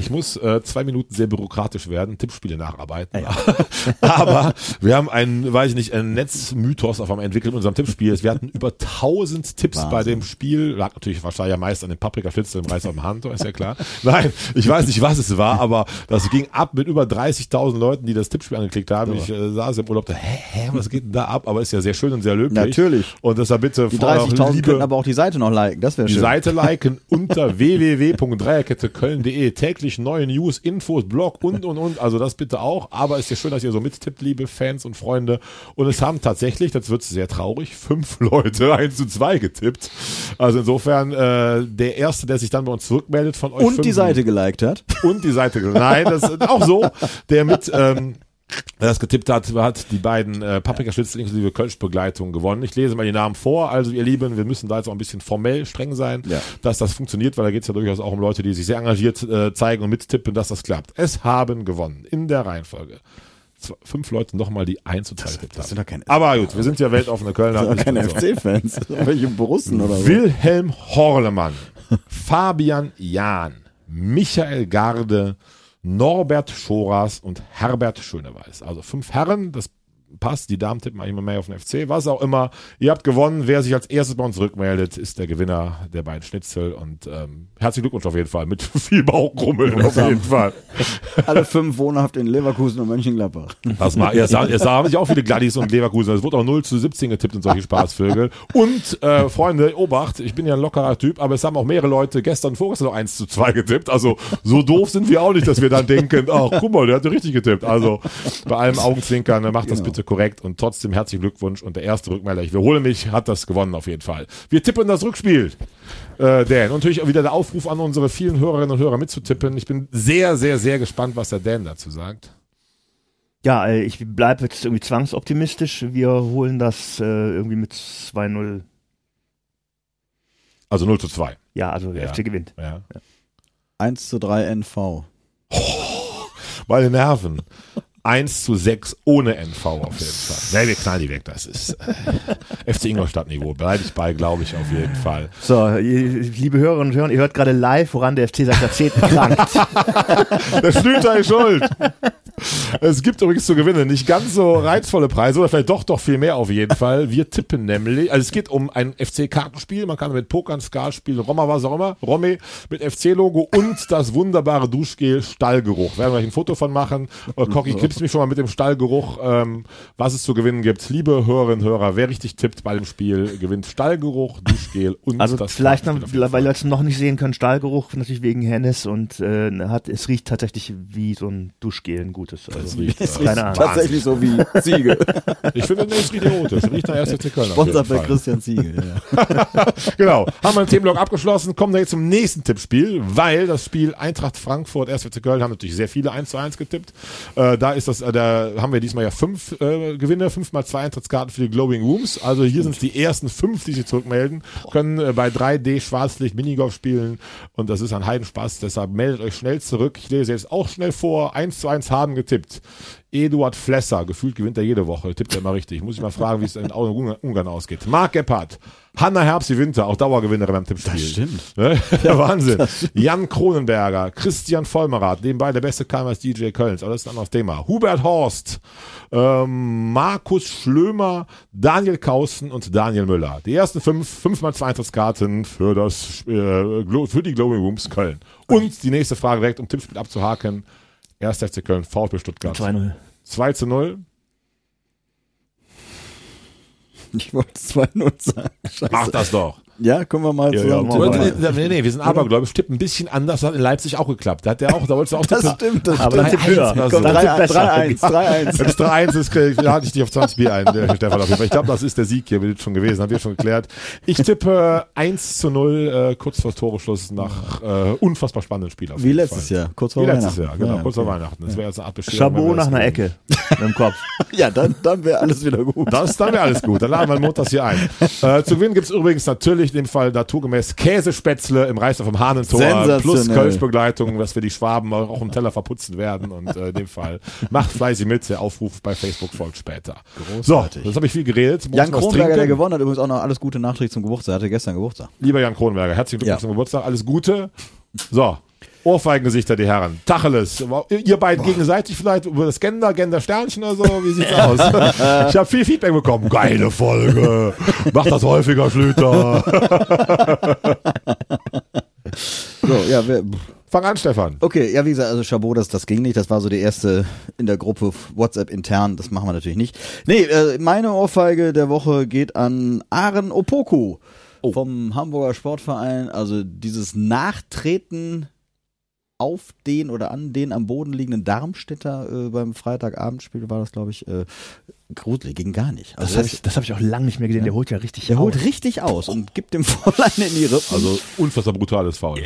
Speaker 3: Ich muss äh, zwei Minuten sehr bürokratisch werden, Tippspiele nacharbeiten. [LAUGHS] Aber wir haben einen, weiß ich nicht, einen Netzmythos auf einmal entwickelt in unserem Tippspiel. Wir hatten über 1000 Tipps
Speaker 4: Wahnsinn.
Speaker 3: bei dem Spiel. Lag natürlich wahrscheinlich ja meist an den Paprikaschnitzel im Reis auf dem Hand, ist ja klar. Nein, ich weiß nicht, was es war, aber das ging ab mit über 30.000 Leuten, die das Tippspiel angeklickt haben. Ich äh, saß im Urlaub, da, hä, hä, was geht denn da ab? Aber ist ja sehr schön und sehr löblich.
Speaker 4: Natürlich.
Speaker 3: Und deshalb bitte
Speaker 4: Die
Speaker 3: vorher auch
Speaker 4: 30.000
Speaker 3: liebe-
Speaker 4: könnten aber auch die Seite noch liken, das wäre
Speaker 3: die
Speaker 4: schön.
Speaker 3: Seite liken unter [LAUGHS] www.dreierketteköln.de. Täglich neue News, Infos, Blog und, und, und. Also das bitte auch. Aber ist ja schön, dass ihr so mittippt, liebe Fans und Freunde. Und es haben tatsächlich, das wird sehr traurig, fünf [LAUGHS] Leute 1 zu 2 getippt. Also insofern, äh, der Erste, der sich dann bei uns zurückmeldet von euch
Speaker 4: Und die
Speaker 3: fünfen-
Speaker 4: Seite geliked hat.
Speaker 3: und die Seite. Nein, das ist auch so. Der mit, ähm, Wer das getippt hat, hat die beiden äh, Paprikaschnitzel inklusive Kölsch-Begleitung gewonnen. Ich lese mal die Namen vor. Also ihr Lieben, wir müssen da jetzt auch ein bisschen formell streng sein,
Speaker 4: Ja.
Speaker 3: dass das funktioniert, weil da geht es ja durchaus auch um Leute, die sich sehr engagiert äh, zeigen und mittippen, dass das klappt. Es haben gewonnen in der Reihenfolge. Zwei, fünf Leute nochmal, die 1 zu 2 getippt
Speaker 4: das sind
Speaker 3: haben.
Speaker 4: doch keine-
Speaker 3: Aber gut, wir sind ja weltoffene Kölner.
Speaker 4: Das sind doch keine. FC-Fans. [LAUGHS] Welche Borussen oder so.
Speaker 3: Wilhelm Horlemann, Fabian Jahn, Michael Garde, Norbert Schoras und Herbert Schöneweiß. Also fünf Herren, das passt. Die Damen tippen eigentlich immer mehr auf den FC, was auch immer. Ihr habt gewonnen. Wer sich als erstes bei uns rückmeldet, ist der Gewinner der beiden Schnitzel. Und ähm, herzlichen Glückwunsch auf jeden Fall. Mit [LAUGHS] viel Bauchgrummeln auf jeden Fall. [LAUGHS]
Speaker 4: Alle fünf wohnhaft in Leverkusen und Mönchengladbach.
Speaker 3: Das mal, jetzt, jetzt haben sich auch viele Gladys und Leverkusen. Es wurde auch 0 zu 17 getippt und solche Spaßvögel. Und, äh, Freunde, Obacht, ich bin ja ein lockerer Typ, aber es haben auch mehrere Leute gestern vorgestern noch 1 zu 2 getippt. Also, so doof sind wir auch nicht, dass wir dann denken, ach, guck mal, der hat ja richtig getippt. Also, bei allem Augenzwinkern, macht das bitte korrekt und trotzdem herzlichen Glückwunsch. Und der erste Rückmelder, ich wiederhole mich, hat das gewonnen auf jeden Fall. Wir tippen das Rückspiel. Äh, Dan. Und natürlich auch wieder der Aufruf an unsere vielen Hörerinnen und Hörer mitzutippen. Ich bin sehr, sehr, sehr gespannt, was der Dan dazu sagt.
Speaker 5: Ja, äh, ich bleibe jetzt irgendwie zwangsoptimistisch. Wir holen das äh, irgendwie mit 2-0.
Speaker 3: Also 0 zu 2.
Speaker 5: Ja, also der
Speaker 3: Ja.
Speaker 5: FC gewinnt.
Speaker 3: Ja.
Speaker 4: 1 zu 3 NV.
Speaker 3: Meine Nerven. 1 zu 6 ohne NV auf jeden Fall. Nee, wir knallen die weg. Das ist äh, [LAUGHS] FC Ingolstadt-Niveau. Bleibe ich bei, glaube ich, auf jeden Fall.
Speaker 5: So, liebe Hörerinnen und Hörer, ihr hört gerade live, woran der FC seit Jahrzehnten krankt.
Speaker 3: Der Schlüter ist schuld. Es gibt übrigens zu gewinnen nicht ganz so reizvolle Preise oder vielleicht doch doch viel mehr auf jeden Fall. Wir tippen nämlich, also es geht um ein FC-Kartenspiel. Man kann mit Pokern, Ska spielen, Roma, was auch immer, Romme mit FC-Logo und das wunderbare Duschgel Stallgeruch. Werden wir gleich ein Foto von machen. Und Cocky clipst mich schon mal mit dem Stallgeruch, ähm, was es zu gewinnen gibt. Liebe Hörerinnen und Hörer, wer richtig tippt bei dem Spiel, gewinnt Stallgeruch, [LAUGHS] Duschgel und
Speaker 5: Also
Speaker 3: das
Speaker 5: vielleicht noch, weil
Speaker 3: Fall.
Speaker 5: Leute noch nicht sehen können, Stahlgeruch, natürlich wegen Hennes und äh, hat, es riecht tatsächlich wie so ein Duschgel, ein gutes. Also,
Speaker 3: Es riecht,
Speaker 4: Es riecht
Speaker 5: Keine Ahnung.
Speaker 4: tatsächlich so wie Ziege. [LAUGHS]
Speaker 3: Ich finde, nee, es riecht erotisch. Es riecht nach 1. FC Köln.
Speaker 4: Sponsert bei. Christian Ziege. Ja. [LAUGHS]
Speaker 3: Genau. Haben wir den Themenblock abgeschlossen, kommen wir jetzt zum nächsten Tippspiel, weil das Spiel Eintracht Frankfurt, 1. FC Köln haben natürlich sehr viele 1 zu 1 getippt. Äh, da ist das, äh, da haben wir diesmal ja fünf äh, Gewinne, fünf mal zwei Eintrittskarten für die Glowing Rooms. Also hier sind es die ersten fünf, die sich zurückmelden, können äh, bei 3D Schwarzlicht Minigolf spielen und das ist ein Heidenspaß. Deshalb meldet euch schnell zurück. Ich lese jetzt auch schnell vor. 1 zu 1 haben getippt. Eduard Flesser, gefühlt gewinnt er jede Woche, tippt er immer richtig. Muss ich mal fragen, wie es in Ungarn ausgeht. Marc Gebhardt, Hanna Herbst Winter, auch Dauergewinnerin beim Tippspiel.
Speaker 4: Das stimmt.
Speaker 3: Ne? [LAUGHS] Ja, Wahnsinn. Jan Kronenberger, Christian Vollmerath, nebenbei der beste Keim als DJ Kölns, aber das ist ein anderes Thema. Hubert Horst, ähm, Markus Schlömer, Daniel Kausen und Daniel Müller. Die ersten fünf, fünf mal zwei Eintrittskarten für das, äh, für die Glowing Rooms Köln. Und die nächste Frage direkt, um Tippspiel abzuhaken. 1. FC Köln, VfB Stuttgart.
Speaker 5: 2-0.
Speaker 3: 2 zu 0.
Speaker 4: Ich wollte 2-0 sagen. Scheiße.
Speaker 3: Mach das doch.
Speaker 4: Ja, können wir mal
Speaker 5: Ja,
Speaker 4: zusammen
Speaker 5: ja, mal.
Speaker 3: Nee, nee, nee, wir sind abergläubisch, tippen ein bisschen anders. Das hat in Leipzig auch geklappt. Da hat der auch, da wolltest du auch
Speaker 4: Das
Speaker 3: tippen.
Speaker 4: stimmt, das
Speaker 5: Aber
Speaker 4: stimmt.
Speaker 5: tipp höher.
Speaker 3: Komm,
Speaker 4: Komm,
Speaker 5: Dann
Speaker 4: 3-1,
Speaker 5: tipp besser.
Speaker 4: 3-1, 3-1.
Speaker 3: Wenn es 3-1 ist, lade ich dich auf 20 Bier ein, der Stefan. Auf jeden Fall. Ich glaube, das ist der Sieg hier, wird schon gewesen, haben wir schon geklärt. Ich tippe 1 zu 0, äh, kurz vor Toreschluss nach äh, unfassbar spannenden Spiel. Auf
Speaker 4: Wie
Speaker 3: jeden
Speaker 4: letztes
Speaker 3: Fall.
Speaker 4: Jahr, kurz
Speaker 3: Wie
Speaker 4: vor
Speaker 3: letztes
Speaker 4: Weihnachten.
Speaker 3: Jahr, genau,
Speaker 4: Ja,
Speaker 3: kurz vor. Weihnachten. Das wäre jetzt eine Art Bescherung.
Speaker 5: Chabot nach einer. Ecke im Kopf. [LAUGHS]
Speaker 4: Ja, dann, dann wäre alles wieder gut.
Speaker 3: Das, dann wäre alles gut. Dann laden wir montags hier ein. Äh, zu gewinnen gibt's übrigens natürlich in dem Fall naturgemäß Käsespätzle im Reister vom Hahnentor plus Kölschbegleitung, dass wir die Schwaben auch im Teller verputzen werden. Und äh, in dem Fall macht fleißig mit. Der Aufruf bei Facebook folgt später.
Speaker 4: Großartig.
Speaker 3: So, jetzt habe ich viel geredet.
Speaker 4: Jan Kronberger, der gewonnen hat, übrigens auch noch alles Gute nachträglich zum Geburtstag. Er hatte gestern Geburtstag.
Speaker 3: Lieber Jan Kronberger, herzlichen Glückwunsch
Speaker 4: Ja.
Speaker 3: zum Geburtstag. Alles Gute. So. Ohrfeigengesichter, die Herren. Tacheles. Ihr beiden gegenseitig vielleicht über das Gender, Gender Sternchen oder so. Wie sieht's aus? [LAUGHS] ich habe viel Feedback bekommen. Geile Folge. Mach das häufiger, Schlüter.
Speaker 4: So, ja, wer,
Speaker 3: Fang an, Stefan.
Speaker 4: okay, ja, wie gesagt, also Chabot, das, das ging nicht. Das war so die erste in der Gruppe WhatsApp intern. Das machen wir natürlich nicht. Nee, äh, meine Ohrfeige der Woche geht an Aren Opoku vom Hamburger Sportverein. Also dieses Nachtreten auf den oder an den am Boden liegenden Darmstädter äh, beim Freitagabendspiel war das, glaube ich, äh, gruselig, ging gar nicht. Also
Speaker 5: Das habe ich, das hab ich auch lange nicht mehr gesehen. Der holt ja richtig
Speaker 4: der holt
Speaker 5: aus.
Speaker 4: richtig aus und gibt dem [LAUGHS] Fräulein in die Rippen.
Speaker 3: Also unfassbar brutales Foul.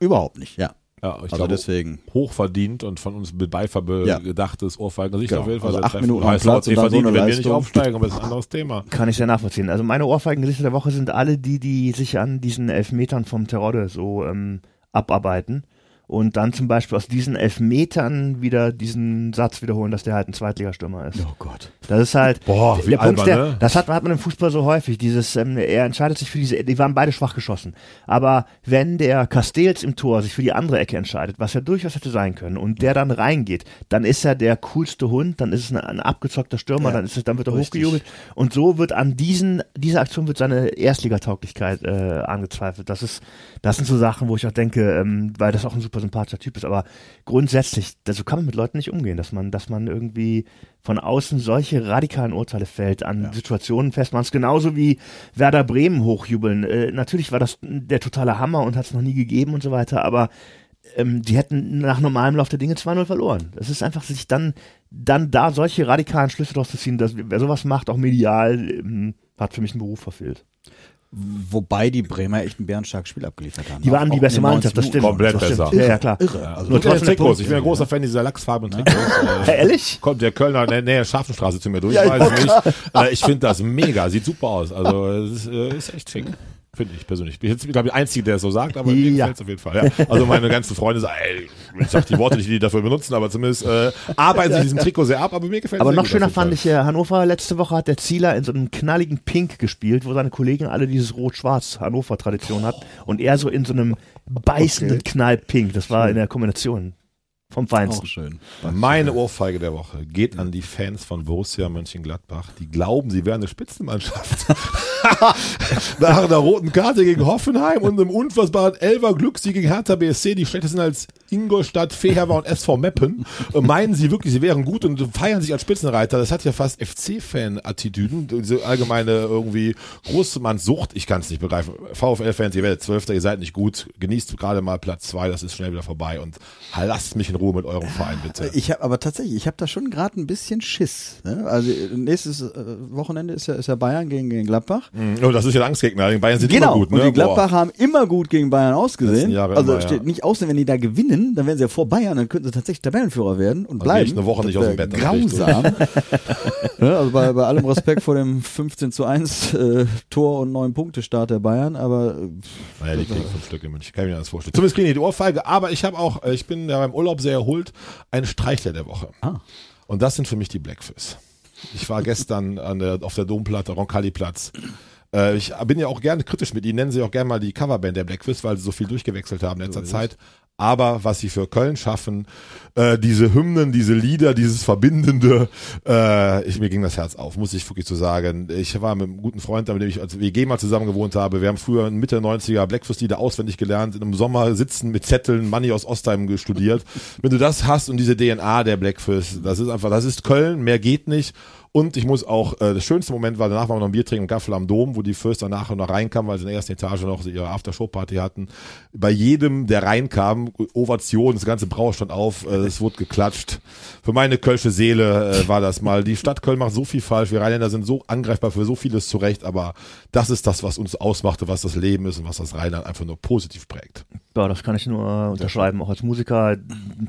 Speaker 4: Überhaupt nicht, ja.
Speaker 3: Ja, ich
Speaker 4: Also
Speaker 3: glaube,
Speaker 4: deswegen.
Speaker 3: hochverdient und von uns mit Beifall
Speaker 4: Ja.
Speaker 3: gedachtes Ohrfeigen. Also ich
Speaker 4: Genau.
Speaker 3: auf jeden Fall
Speaker 4: Also acht. Minuten am
Speaker 3: Heißt,
Speaker 4: Platz und dann so eine
Speaker 3: wenn wir nicht aufsteigen, aber das ist ein anderes Thema.
Speaker 5: Kann ich sehr nachvollziehen. Also meine Ohrfeigengesichter der Woche sind alle die, die sich an diesen Elfmetern vom Terodde so ähm, abarbeiten und dann zum Beispiel aus diesen Elfmetern wieder diesen Satz wiederholen, dass der halt ein Zweitligastürmer ist.
Speaker 4: Oh Gott.
Speaker 5: Das ist halt
Speaker 3: Boah, wie
Speaker 5: der Punkt,
Speaker 3: albern,
Speaker 5: der,
Speaker 3: ne?
Speaker 5: das hat, hat man im Fußball so häufig. Dieses, ähm, er entscheidet sich für diese, die waren beide schwach geschossen. Aber wenn der Castells im Tor sich für die andere Ecke entscheidet, was ja durchaus hätte sein können, und der dann reingeht, dann ist er der coolste Hund, dann ist es ein, ein abgezockter Stürmer,
Speaker 4: Ja,
Speaker 5: dann ist es, dann wird er
Speaker 4: richtig.
Speaker 5: hochgejubelt. Und so wird an diesen, dieser Aktion wird seine Erstligatauglichkeit äh, angezweifelt. Das ist, das sind so Sachen, wo ich auch denke, ähm, weil das auch ein super sympathischer Typ ist, aber grundsätzlich, so kann man mit Leuten nicht umgehen, dass man, dass man irgendwie von außen solche radikalen Urteile fällt, an Situationen festmacht. Es genauso wie Werder Bremen hochjubeln. Äh, natürlich war das der totale Hammer und hat es noch nie gegeben und so weiter, aber ähm, die hätten nach normalem Lauf der Dinge 2-0 verloren. Es ist einfach, sich dann, dann da solche radikalen Schlüsse draus zu ziehen, dass wer sowas macht, auch medial, ähm, hat für mich einen Beruf verfehlt.
Speaker 4: Wobei die Bremer echt ein bärenstarkes Spiel abgeliefert haben.
Speaker 5: Die waren
Speaker 4: Auch
Speaker 5: die beste Mannschaft, das
Speaker 4: 90
Speaker 5: stimmt.
Speaker 3: Komplett
Speaker 5: das stimmt.
Speaker 3: besser.
Speaker 5: Ja, ja, klar.
Speaker 4: Irre. Also
Speaker 5: Nur
Speaker 3: Und der
Speaker 5: trotzdem
Speaker 3: Trikots.
Speaker 5: Punkt.
Speaker 3: Ich bin ein großer Fan dieser lachsfarbenen Trikots. [LAUGHS]
Speaker 5: Hä,
Speaker 3: Äh,
Speaker 5: ehrlich?
Speaker 3: Kommt der Kölner in der Nähe Scharfenstraße zu mir durch,
Speaker 4: Ja, ich
Speaker 3: weiß ich nicht. Äh, ich finde das mega, sieht super aus. Also es ist, äh, ist echt schick. Finde ich persönlich. Ich bin jetzt, glaube ich, der Einzige, der es so sagt, aber mir
Speaker 5: Ja.
Speaker 3: gefällt es auf jeden Fall. Ja. Also meine ganzen Freunde sagen, ey, ich sag die Worte nicht, die die dafür benutzen, aber zumindest äh, arbeiten sie diesem Trikot sehr ab, aber mir gefällt es
Speaker 5: Aber noch schöner fand
Speaker 3: Fall.
Speaker 5: ich, äh, Hannover letzte Woche hat der Zieler in so einem knalligen Pink gespielt, wo seine Kollegen alle dieses Rot-Schwarz Hannover-Tradition hatten und er so in so einem beißenden Knall-Pink. Das war in der Kombination vom Feinsten.
Speaker 4: Auch schön.
Speaker 3: Meine Ohrfeige der Woche geht an die Fans von Borussia Mönchengladbach, die glauben, sie wären eine Spitzenmannschaft. [LAUGHS] Nach einer roten Karte gegen Hoffenheim und einem unfassbaren Elfer Glückssieg gegen Hertha BSC, die schlechter sind als Ingolstadt, Feherwer und SV Meppen, äh, meinen sie wirklich, sie wären gut und feiern sich als Spitzenreiter. Das hat ja fast FC-Fan-Attitüden, diese allgemeine irgendwie Großmannssucht. Ich kann es nicht begreifen. VfL-Fans, ihr werdet Zwölfter, ihr seid nicht gut. Genießt gerade mal Platz zwei, das ist schnell wieder vorbei und lasst mich in Ruhe mit eurem Verein, bitte.
Speaker 4: Ich habe aber tatsächlich, ich habe da schon gerade ein bisschen Schiss. Ne? Also äh, nächstes äh, Wochenende ist ja, ist ja Bayern gegen, gegen Gladbach.
Speaker 3: Oh, das ist ja ein Angstgegner. Die Bayern sind immer gut, ne?
Speaker 4: Und die
Speaker 3: Boah.
Speaker 4: Gladbach haben immer gut gegen Bayern ausgesehen. Also
Speaker 3: immer, ja.
Speaker 4: steht nicht aus, wenn die da gewinnen, dann werden sie ja vor Bayern, dann könnten sie tatsächlich Tabellenführer werden und
Speaker 3: Also
Speaker 4: bleiben.
Speaker 3: ich eine Woche nicht aus dem Bett, dann
Speaker 4: Grausam. [LAUGHS] ja, also bei, bei allem Respekt vor dem 15 zu 1 äh, Tor und 9 Punkte Start der Bayern, aber
Speaker 3: Naja, die kriegen fünf Stück in München. Kann ich mir das vorstellen. Zumindest kriegen die die Ohrfeige. Aber ich habe auch, äh, ich bin ja beim Urlaub sehr erholt, einen Streichler der Woche.
Speaker 4: Ah.
Speaker 3: Und das sind für mich die Blackfish. Ich war gestern an der, auf der Domplatte, Roncalli-Platz. Äh, ich bin ja auch gerne kritisch mit ihnen, nennen sie auch gerne mal die Coverband der Blackfish, weil sie so viel durchgewechselt haben in letzter Zeit. Aber was sie für Köln schaffen, äh, diese Hymnen, diese Lieder, dieses Verbindende, äh, ich, mir ging das Herz auf, muss ich wirklich so sagen. Ich war mit einem guten Freund, mit dem ich als WG mal zusammen gewohnt habe. Wir haben früher in Mitte der 90er Blackfist-Lieder auswendig gelernt, einem Sommer sitzen mit Zetteln, Money aus Ostheim studiert. Wenn du das hast und diese DNA der Blackfist, das ist einfach, das ist Köln, mehr geht nicht. Und ich muss auch, äh, das schönste Moment war, danach waren wir noch ein Bier trinken im Gaffel am Dom, wo die Fürst danach noch reinkamen, weil sie in der ersten Etage noch ihre Aftershow-Party hatten. Bei jedem, der reinkam, Ovation, das ganze Brauer stand auf, äh, es wurde geklatscht. Für meine kölsche Seele äh, war das mal. Die Stadt Köln macht so viel falsch, wir Rheinländer sind so angreifbar für so vieles zurecht, aber das ist das, was uns ausmachte, was das Leben ist und was das Rheinland einfach nur positiv prägt.
Speaker 5: Ja, das kann ich nur unterschreiben. Auch als Musiker,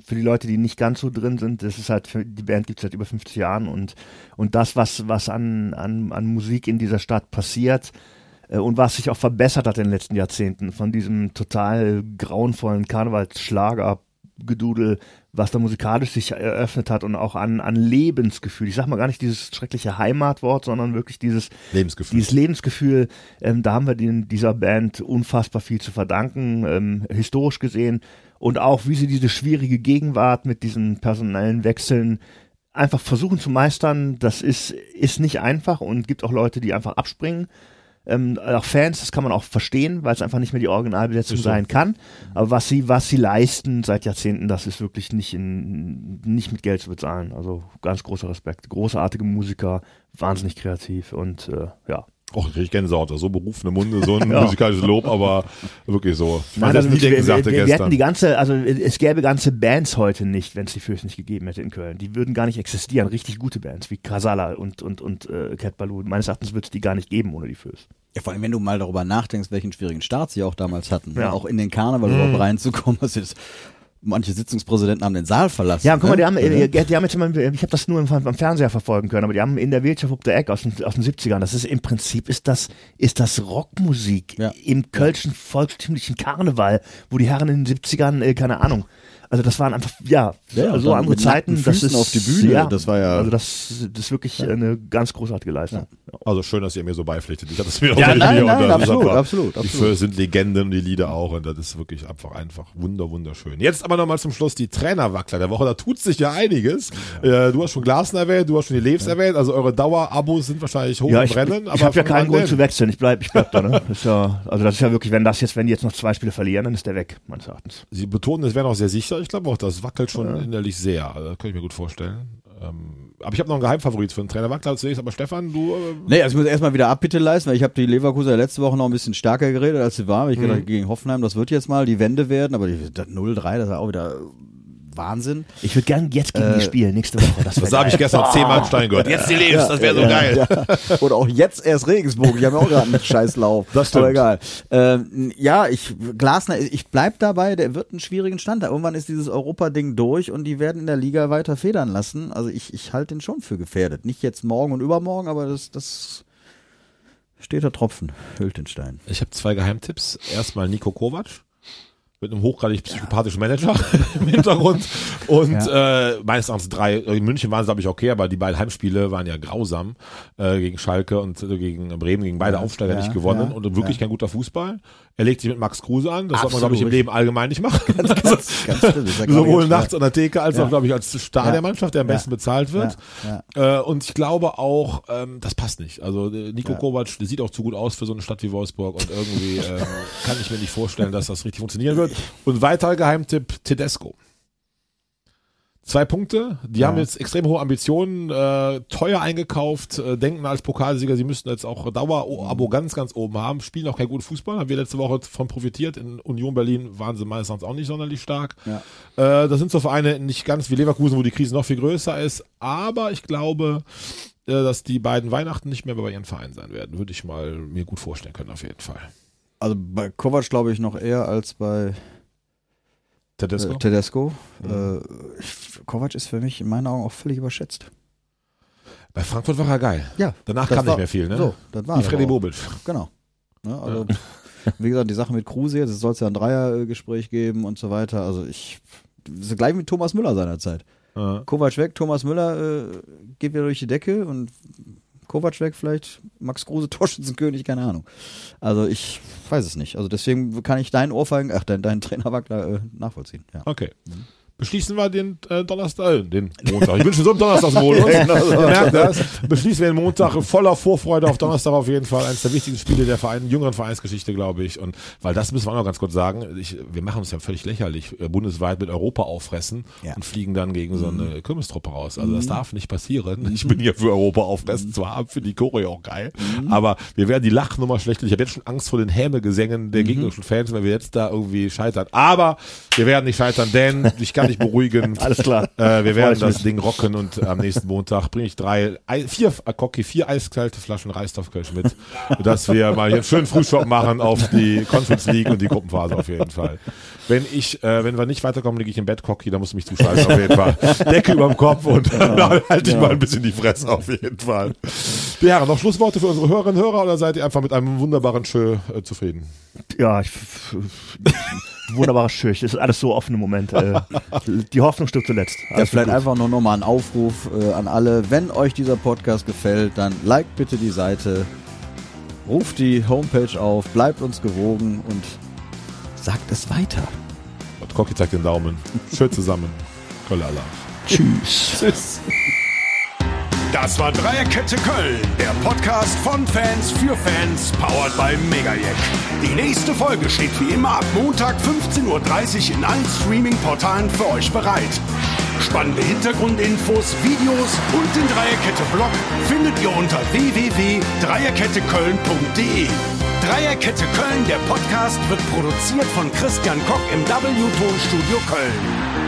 Speaker 5: für die Leute, die nicht ganz so drin sind, das ist halt, für, die Band gibt es seit über 50 Jahren und, und das, was, was an, an, an Musik in dieser Stadt passiert, äh, und was sich auch verbessert hat in den letzten Jahrzehnten, von diesem total grauenvollen Karnevalsschlager-Gedudel, was da musikalisch sich eröffnet hat und auch an, an Lebensgefühl. Ich sag mal gar nicht dieses schreckliche Heimatwort, sondern wirklich dieses,
Speaker 3: Lebensgefühl.
Speaker 5: dieses Lebensgefühl, ähm, da haben wir den, dieser Band unfassbar viel zu verdanken, ähm, historisch gesehen. Und auch, wie sie diese schwierige Gegenwart mit diesen personellen Wechseln einfach versuchen zu meistern, das ist, ist nicht einfach und gibt auch Leute, die einfach abspringen. Ähm, auch Fans, das kann man auch verstehen, weil es einfach nicht mehr die Originalbesetzung
Speaker 3: so.
Speaker 5: sein kann. Aber was sie, was sie leisten seit Jahrzehnten, das ist wirklich nicht in, nicht mit Geld zu bezahlen. Also ganz großer Respekt. Großartige Musiker, wahnsinnig kreativ und äh, ja.
Speaker 3: Och, ich krieg Gänsehaut, so berufene Munde, so ein [LAUGHS] musikalisches Lob, aber wirklich so. Ich
Speaker 5: Nein,
Speaker 3: das
Speaker 5: also
Speaker 3: nie
Speaker 5: wir,
Speaker 3: denken,
Speaker 5: wir,
Speaker 3: sagte
Speaker 5: wir, wir
Speaker 3: gestern.
Speaker 5: hätten die ganze, also es gäbe ganze Bands heute nicht, wenn es die Fürst nicht gegeben hätte in Köln. Die würden gar nicht existieren. Richtig gute Bands wie Kasala und und und äh, Cat Baloo. Meines Erachtens wird es die gar nicht geben ohne die Fürst.
Speaker 4: Ja, vor allem, wenn du mal darüber nachdenkst, welchen schwierigen Start sie auch damals hatten,
Speaker 5: Ja.
Speaker 4: ne? auch in den Karneval überhaupt reinzukommen, das ist manche Sitzungspräsidenten haben den Saal verlassen.
Speaker 5: Ja, guck mal,
Speaker 4: ne?
Speaker 5: die haben, äh, die haben jetzt immer, ich habe das nur im, am Fernseher verfolgen können, aber die haben in der Wirtschaft auf der Eck aus den, aus den 70ern, das ist im Prinzip, ist das, ist das Rockmusik
Speaker 4: Ja.
Speaker 5: im kölschen volkstümlichen Karneval, wo die Herren in den 70ern, äh, keine Ahnung, also das waren einfach, ja,
Speaker 4: Ja,
Speaker 5: also
Speaker 4: dann
Speaker 5: andere Zeiten. Das
Speaker 4: Füßen
Speaker 5: ist
Speaker 4: auf die Bühne,
Speaker 5: Ja,
Speaker 4: das war ja-
Speaker 5: Also das, das ist wirklich eine ganz großartige Leistung.
Speaker 3: Also schön, dass ihr mir so beipflichtet. Ich hatte es mir auch
Speaker 4: Ja, nein, nein,
Speaker 3: ist
Speaker 4: absolut,
Speaker 3: einfach-
Speaker 4: absolut,
Speaker 3: Die
Speaker 4: absolut.
Speaker 3: Föhr sind Legenden und die Lieder auch und das ist wirklich einfach einfach wunder wunderschön. Jetzt aber nochmal zum Schluss die Trainerwackler der Woche. Da tut sich ja einiges. Äh, du hast schon Glasner erwähnt, du hast schon die Leves erwähnt. Also eure Dauerabos sind wahrscheinlich hoch
Speaker 5: Ja,
Speaker 3: im
Speaker 5: ich,
Speaker 3: Rennen.
Speaker 5: ich habe ja keinen Grund zu wechseln. Ich bleib, ich bleib da. Ne? [LAUGHS] Das ja, also das ist ja wirklich, wenn das jetzt, wenn die jetzt noch zwei Spiele verlieren, dann ist der weg, meines Erachtens.
Speaker 3: Sie betonen, es wäre noch sehr sicher. Ich glaube auch, das wackelt schon innerlich sehr. Also, Das könnte ich mir gut vorstellen. Ähm, aber ich habe noch einen Geheimfavorit für den Trainer Wackler zunächst. Aber Stefan, du. Äh,
Speaker 4: Nee, also ich muss erstmal wieder Abbitte leisten, weil ich habe die Leverkusener letzte Woche noch ein bisschen stärker geredet, als sie war. Ich
Speaker 3: Mhm.
Speaker 4: gedacht, gegen Hoffenheim, das wird jetzt mal die Wende werden, aber die, das 0-3, das war auch wieder Wahnsinn.
Speaker 5: Ich würde gerne jetzt gegen die spielen, nächste Woche. Das, [LAUGHS]
Speaker 3: das habe ich gestern zehnmal im Stein gehört. Jetzt die Leves, das wäre so geil.
Speaker 4: Ja. [LAUGHS] Und auch jetzt erst Regensburg. Ich habe auch gerade einen Scheißlauf.
Speaker 3: Das stimmt.
Speaker 4: Aber egal. Ähm, ja, ich, Glasner, ich bleib dabei, der wird einen schwierigen Stand. da. Irgendwann ist dieses Europa-Ding durch und die werden in der Liga weiter federn lassen. Also ich, ich halte den schon für gefährdet. Nicht jetzt morgen und übermorgen, aber das, das steht der Tropfen. Hültenstein.
Speaker 3: Ich habe zwei Geheimtipps. Erstmal Nico Kovac mit einem hochgradig psychopathischen Manager [LAUGHS] im Hintergrund. Und äh, meines Erachtens drei, in München waren es glaube ich okay, aber die beiden Heimspiele waren ja grausam äh, gegen Schalke und äh, gegen Bremen, gegen beide Aufsteiger
Speaker 4: ja,
Speaker 3: nicht gewonnen
Speaker 4: ja,
Speaker 3: und wirklich kein guter Fußball. Er legt sich mit Max Kruse an, das sollte man glaube ich im
Speaker 4: Absolut.
Speaker 3: Leben allgemein nicht machen. [LAUGHS]
Speaker 4: Ganz stimmt. Das ist ja gerade
Speaker 3: Sowohl nachts an der Theke als
Speaker 4: Ja.
Speaker 3: auch, glaube ich, als Star
Speaker 4: Ja.
Speaker 3: der Mannschaft, der am
Speaker 4: Ja.
Speaker 3: besten bezahlt wird. Äh, und ich glaube auch, ähm, das passt nicht. Also äh, Nico Kovac, der sieht auch zu gut aus für so eine Stadt wie Wolfsburg und irgendwie ähm, [LAUGHS] kann ich mir nicht vorstellen, dass das richtig funktionieren wird. Und weiterer Geheimtipp, Tedesco. Zwei Punkte, die haben jetzt extrem hohe Ambitionen, äh, teuer eingekauft, äh, denken als Pokalsieger, sie müssten jetzt auch Dauerabo ganz, ganz oben haben, spielen auch keinen guten Fußball, haben wir letzte Woche von profitiert. In Union Berlin waren sie meines Erachtens auch nicht sonderlich stark.
Speaker 4: Ja.
Speaker 3: Äh, das sind so Vereine nicht ganz wie Leverkusen, wo die Krise noch viel größer ist, aber ich glaube, äh, dass die beiden Weihnachten nicht mehr bei ihren Vereinen sein werden. Würde ich mal mir gut vorstellen können, auf jeden Fall.
Speaker 4: Also bei Kovac glaube ich noch eher als bei
Speaker 3: Tedesco?
Speaker 4: äh, Tedesco. Äh, ich- Kovac ist für mich in meinen Augen auch völlig überschätzt.
Speaker 3: bei Frankfurt war er geil.
Speaker 4: Ja.
Speaker 3: Danach kam
Speaker 4: war-
Speaker 3: nicht mehr viel, ne?
Speaker 4: So, das war
Speaker 3: wie Freddy. Bobic.
Speaker 4: Genau. Ne, also, wie gesagt, die Sache mit Kruse jetzt, es soll ja ein Dreiergespräch geben und so weiter. Also ich, das ist gleich mit Thomas Müller seinerzeit.
Speaker 3: Ja.
Speaker 4: Kovac weg, Thomas Müller äh, geht wieder durch die Decke und Kovac weg vielleicht, Max Kruse [LAUGHS] Torschützenkönig, keine Ahnung. Also ich weiß es nicht. Also deswegen kann ich deinen Ohrfeigen, ach, deinen, deinen Trainerwackler äh, nachvollziehen. Ja.
Speaker 3: Okay. Beschließen wir den äh, Donnerstag, äh, den Montag. Ich wünsche so einen Donnerstagsmodus. [LAUGHS] Ihr merkt das. Beschließen wir den Montag voller Vorfreude auf Donnerstag auf jeden Fall. Eines der wichtigsten Spiele der Verein, jüngeren Vereinsgeschichte, glaube ich. Und weil das müssen wir auch noch ganz kurz sagen. Ich, wir machen uns ja völlig lächerlich äh, bundesweit mit Europa auffressen
Speaker 4: Ja.
Speaker 3: und fliegen dann gegen so eine Kirmestruppe raus. Also das darf nicht passieren. Ich bin hier für Europa auffressen. Zwar finde die Choreo auch geil, aber wir werden die Lachnummer schlecht. Ich habe jetzt schon Angst vor den Hämegesängen der gegnerischen Fans, wenn wir jetzt da irgendwie scheitern. Aber wir werden nicht scheitern, denn ich kann dich beruhigen. [LAUGHS]
Speaker 5: Alles klar.
Speaker 3: Äh, wir werden das
Speaker 5: mich.
Speaker 3: Ding rocken und am nächsten Montag bringe ich drei, ei- vier, Cocky, vier eiskalte Flaschen Reisstoffkölsch mit, dass wir mal hier einen schönen Frühstück machen auf die Conference League und die Gruppenphase auf jeden Fall. Wenn ich, äh, wenn wir nicht weiterkommen, liege ich im Bett, Cocky, da musst du mich zuschalten auf jeden Fall. Decke überm Kopf und [LAUGHS] dann halte ich mal ein bisschen die Fresse auf jeden Fall. Ja, noch Schlussworte für unsere Hörerinnen und Hörer oder seid ihr einfach mit einem wunderbaren Schö äh, zufrieden?
Speaker 5: Ja, ich, wunderbarer Schüch. Das ist alles so offene Momente. Äh, die Hoffnung stirbt zuletzt.
Speaker 4: Ja, vielleicht
Speaker 5: gut.
Speaker 4: einfach nur nochmal ein Aufruf äh, an alle. Wenn euch dieser Podcast gefällt, dann liked bitte die Seite, ruft die Homepage auf, bleibt uns gewogen und sagt es weiter.
Speaker 3: Und Cocky zeigt den Daumen. Schön zusammen. Kölle Allah.
Speaker 5: Tschüss.
Speaker 3: Tschüss.
Speaker 1: Das war Dreierkette Köln, der Podcast von Fans für Fans, powered by Megajack. Die nächste Folge steht wie immer ab Montag 15.30 Uhr in allen Streaming-Portalen für euch bereit. Spannende Hintergrundinfos, Videos und den Dreierkette-Blog findet ihr unter www.dreierketteköln.de. Dreierkette Köln, der Podcast, wird produziert von Christian Koch im W-Tonstudio Köln.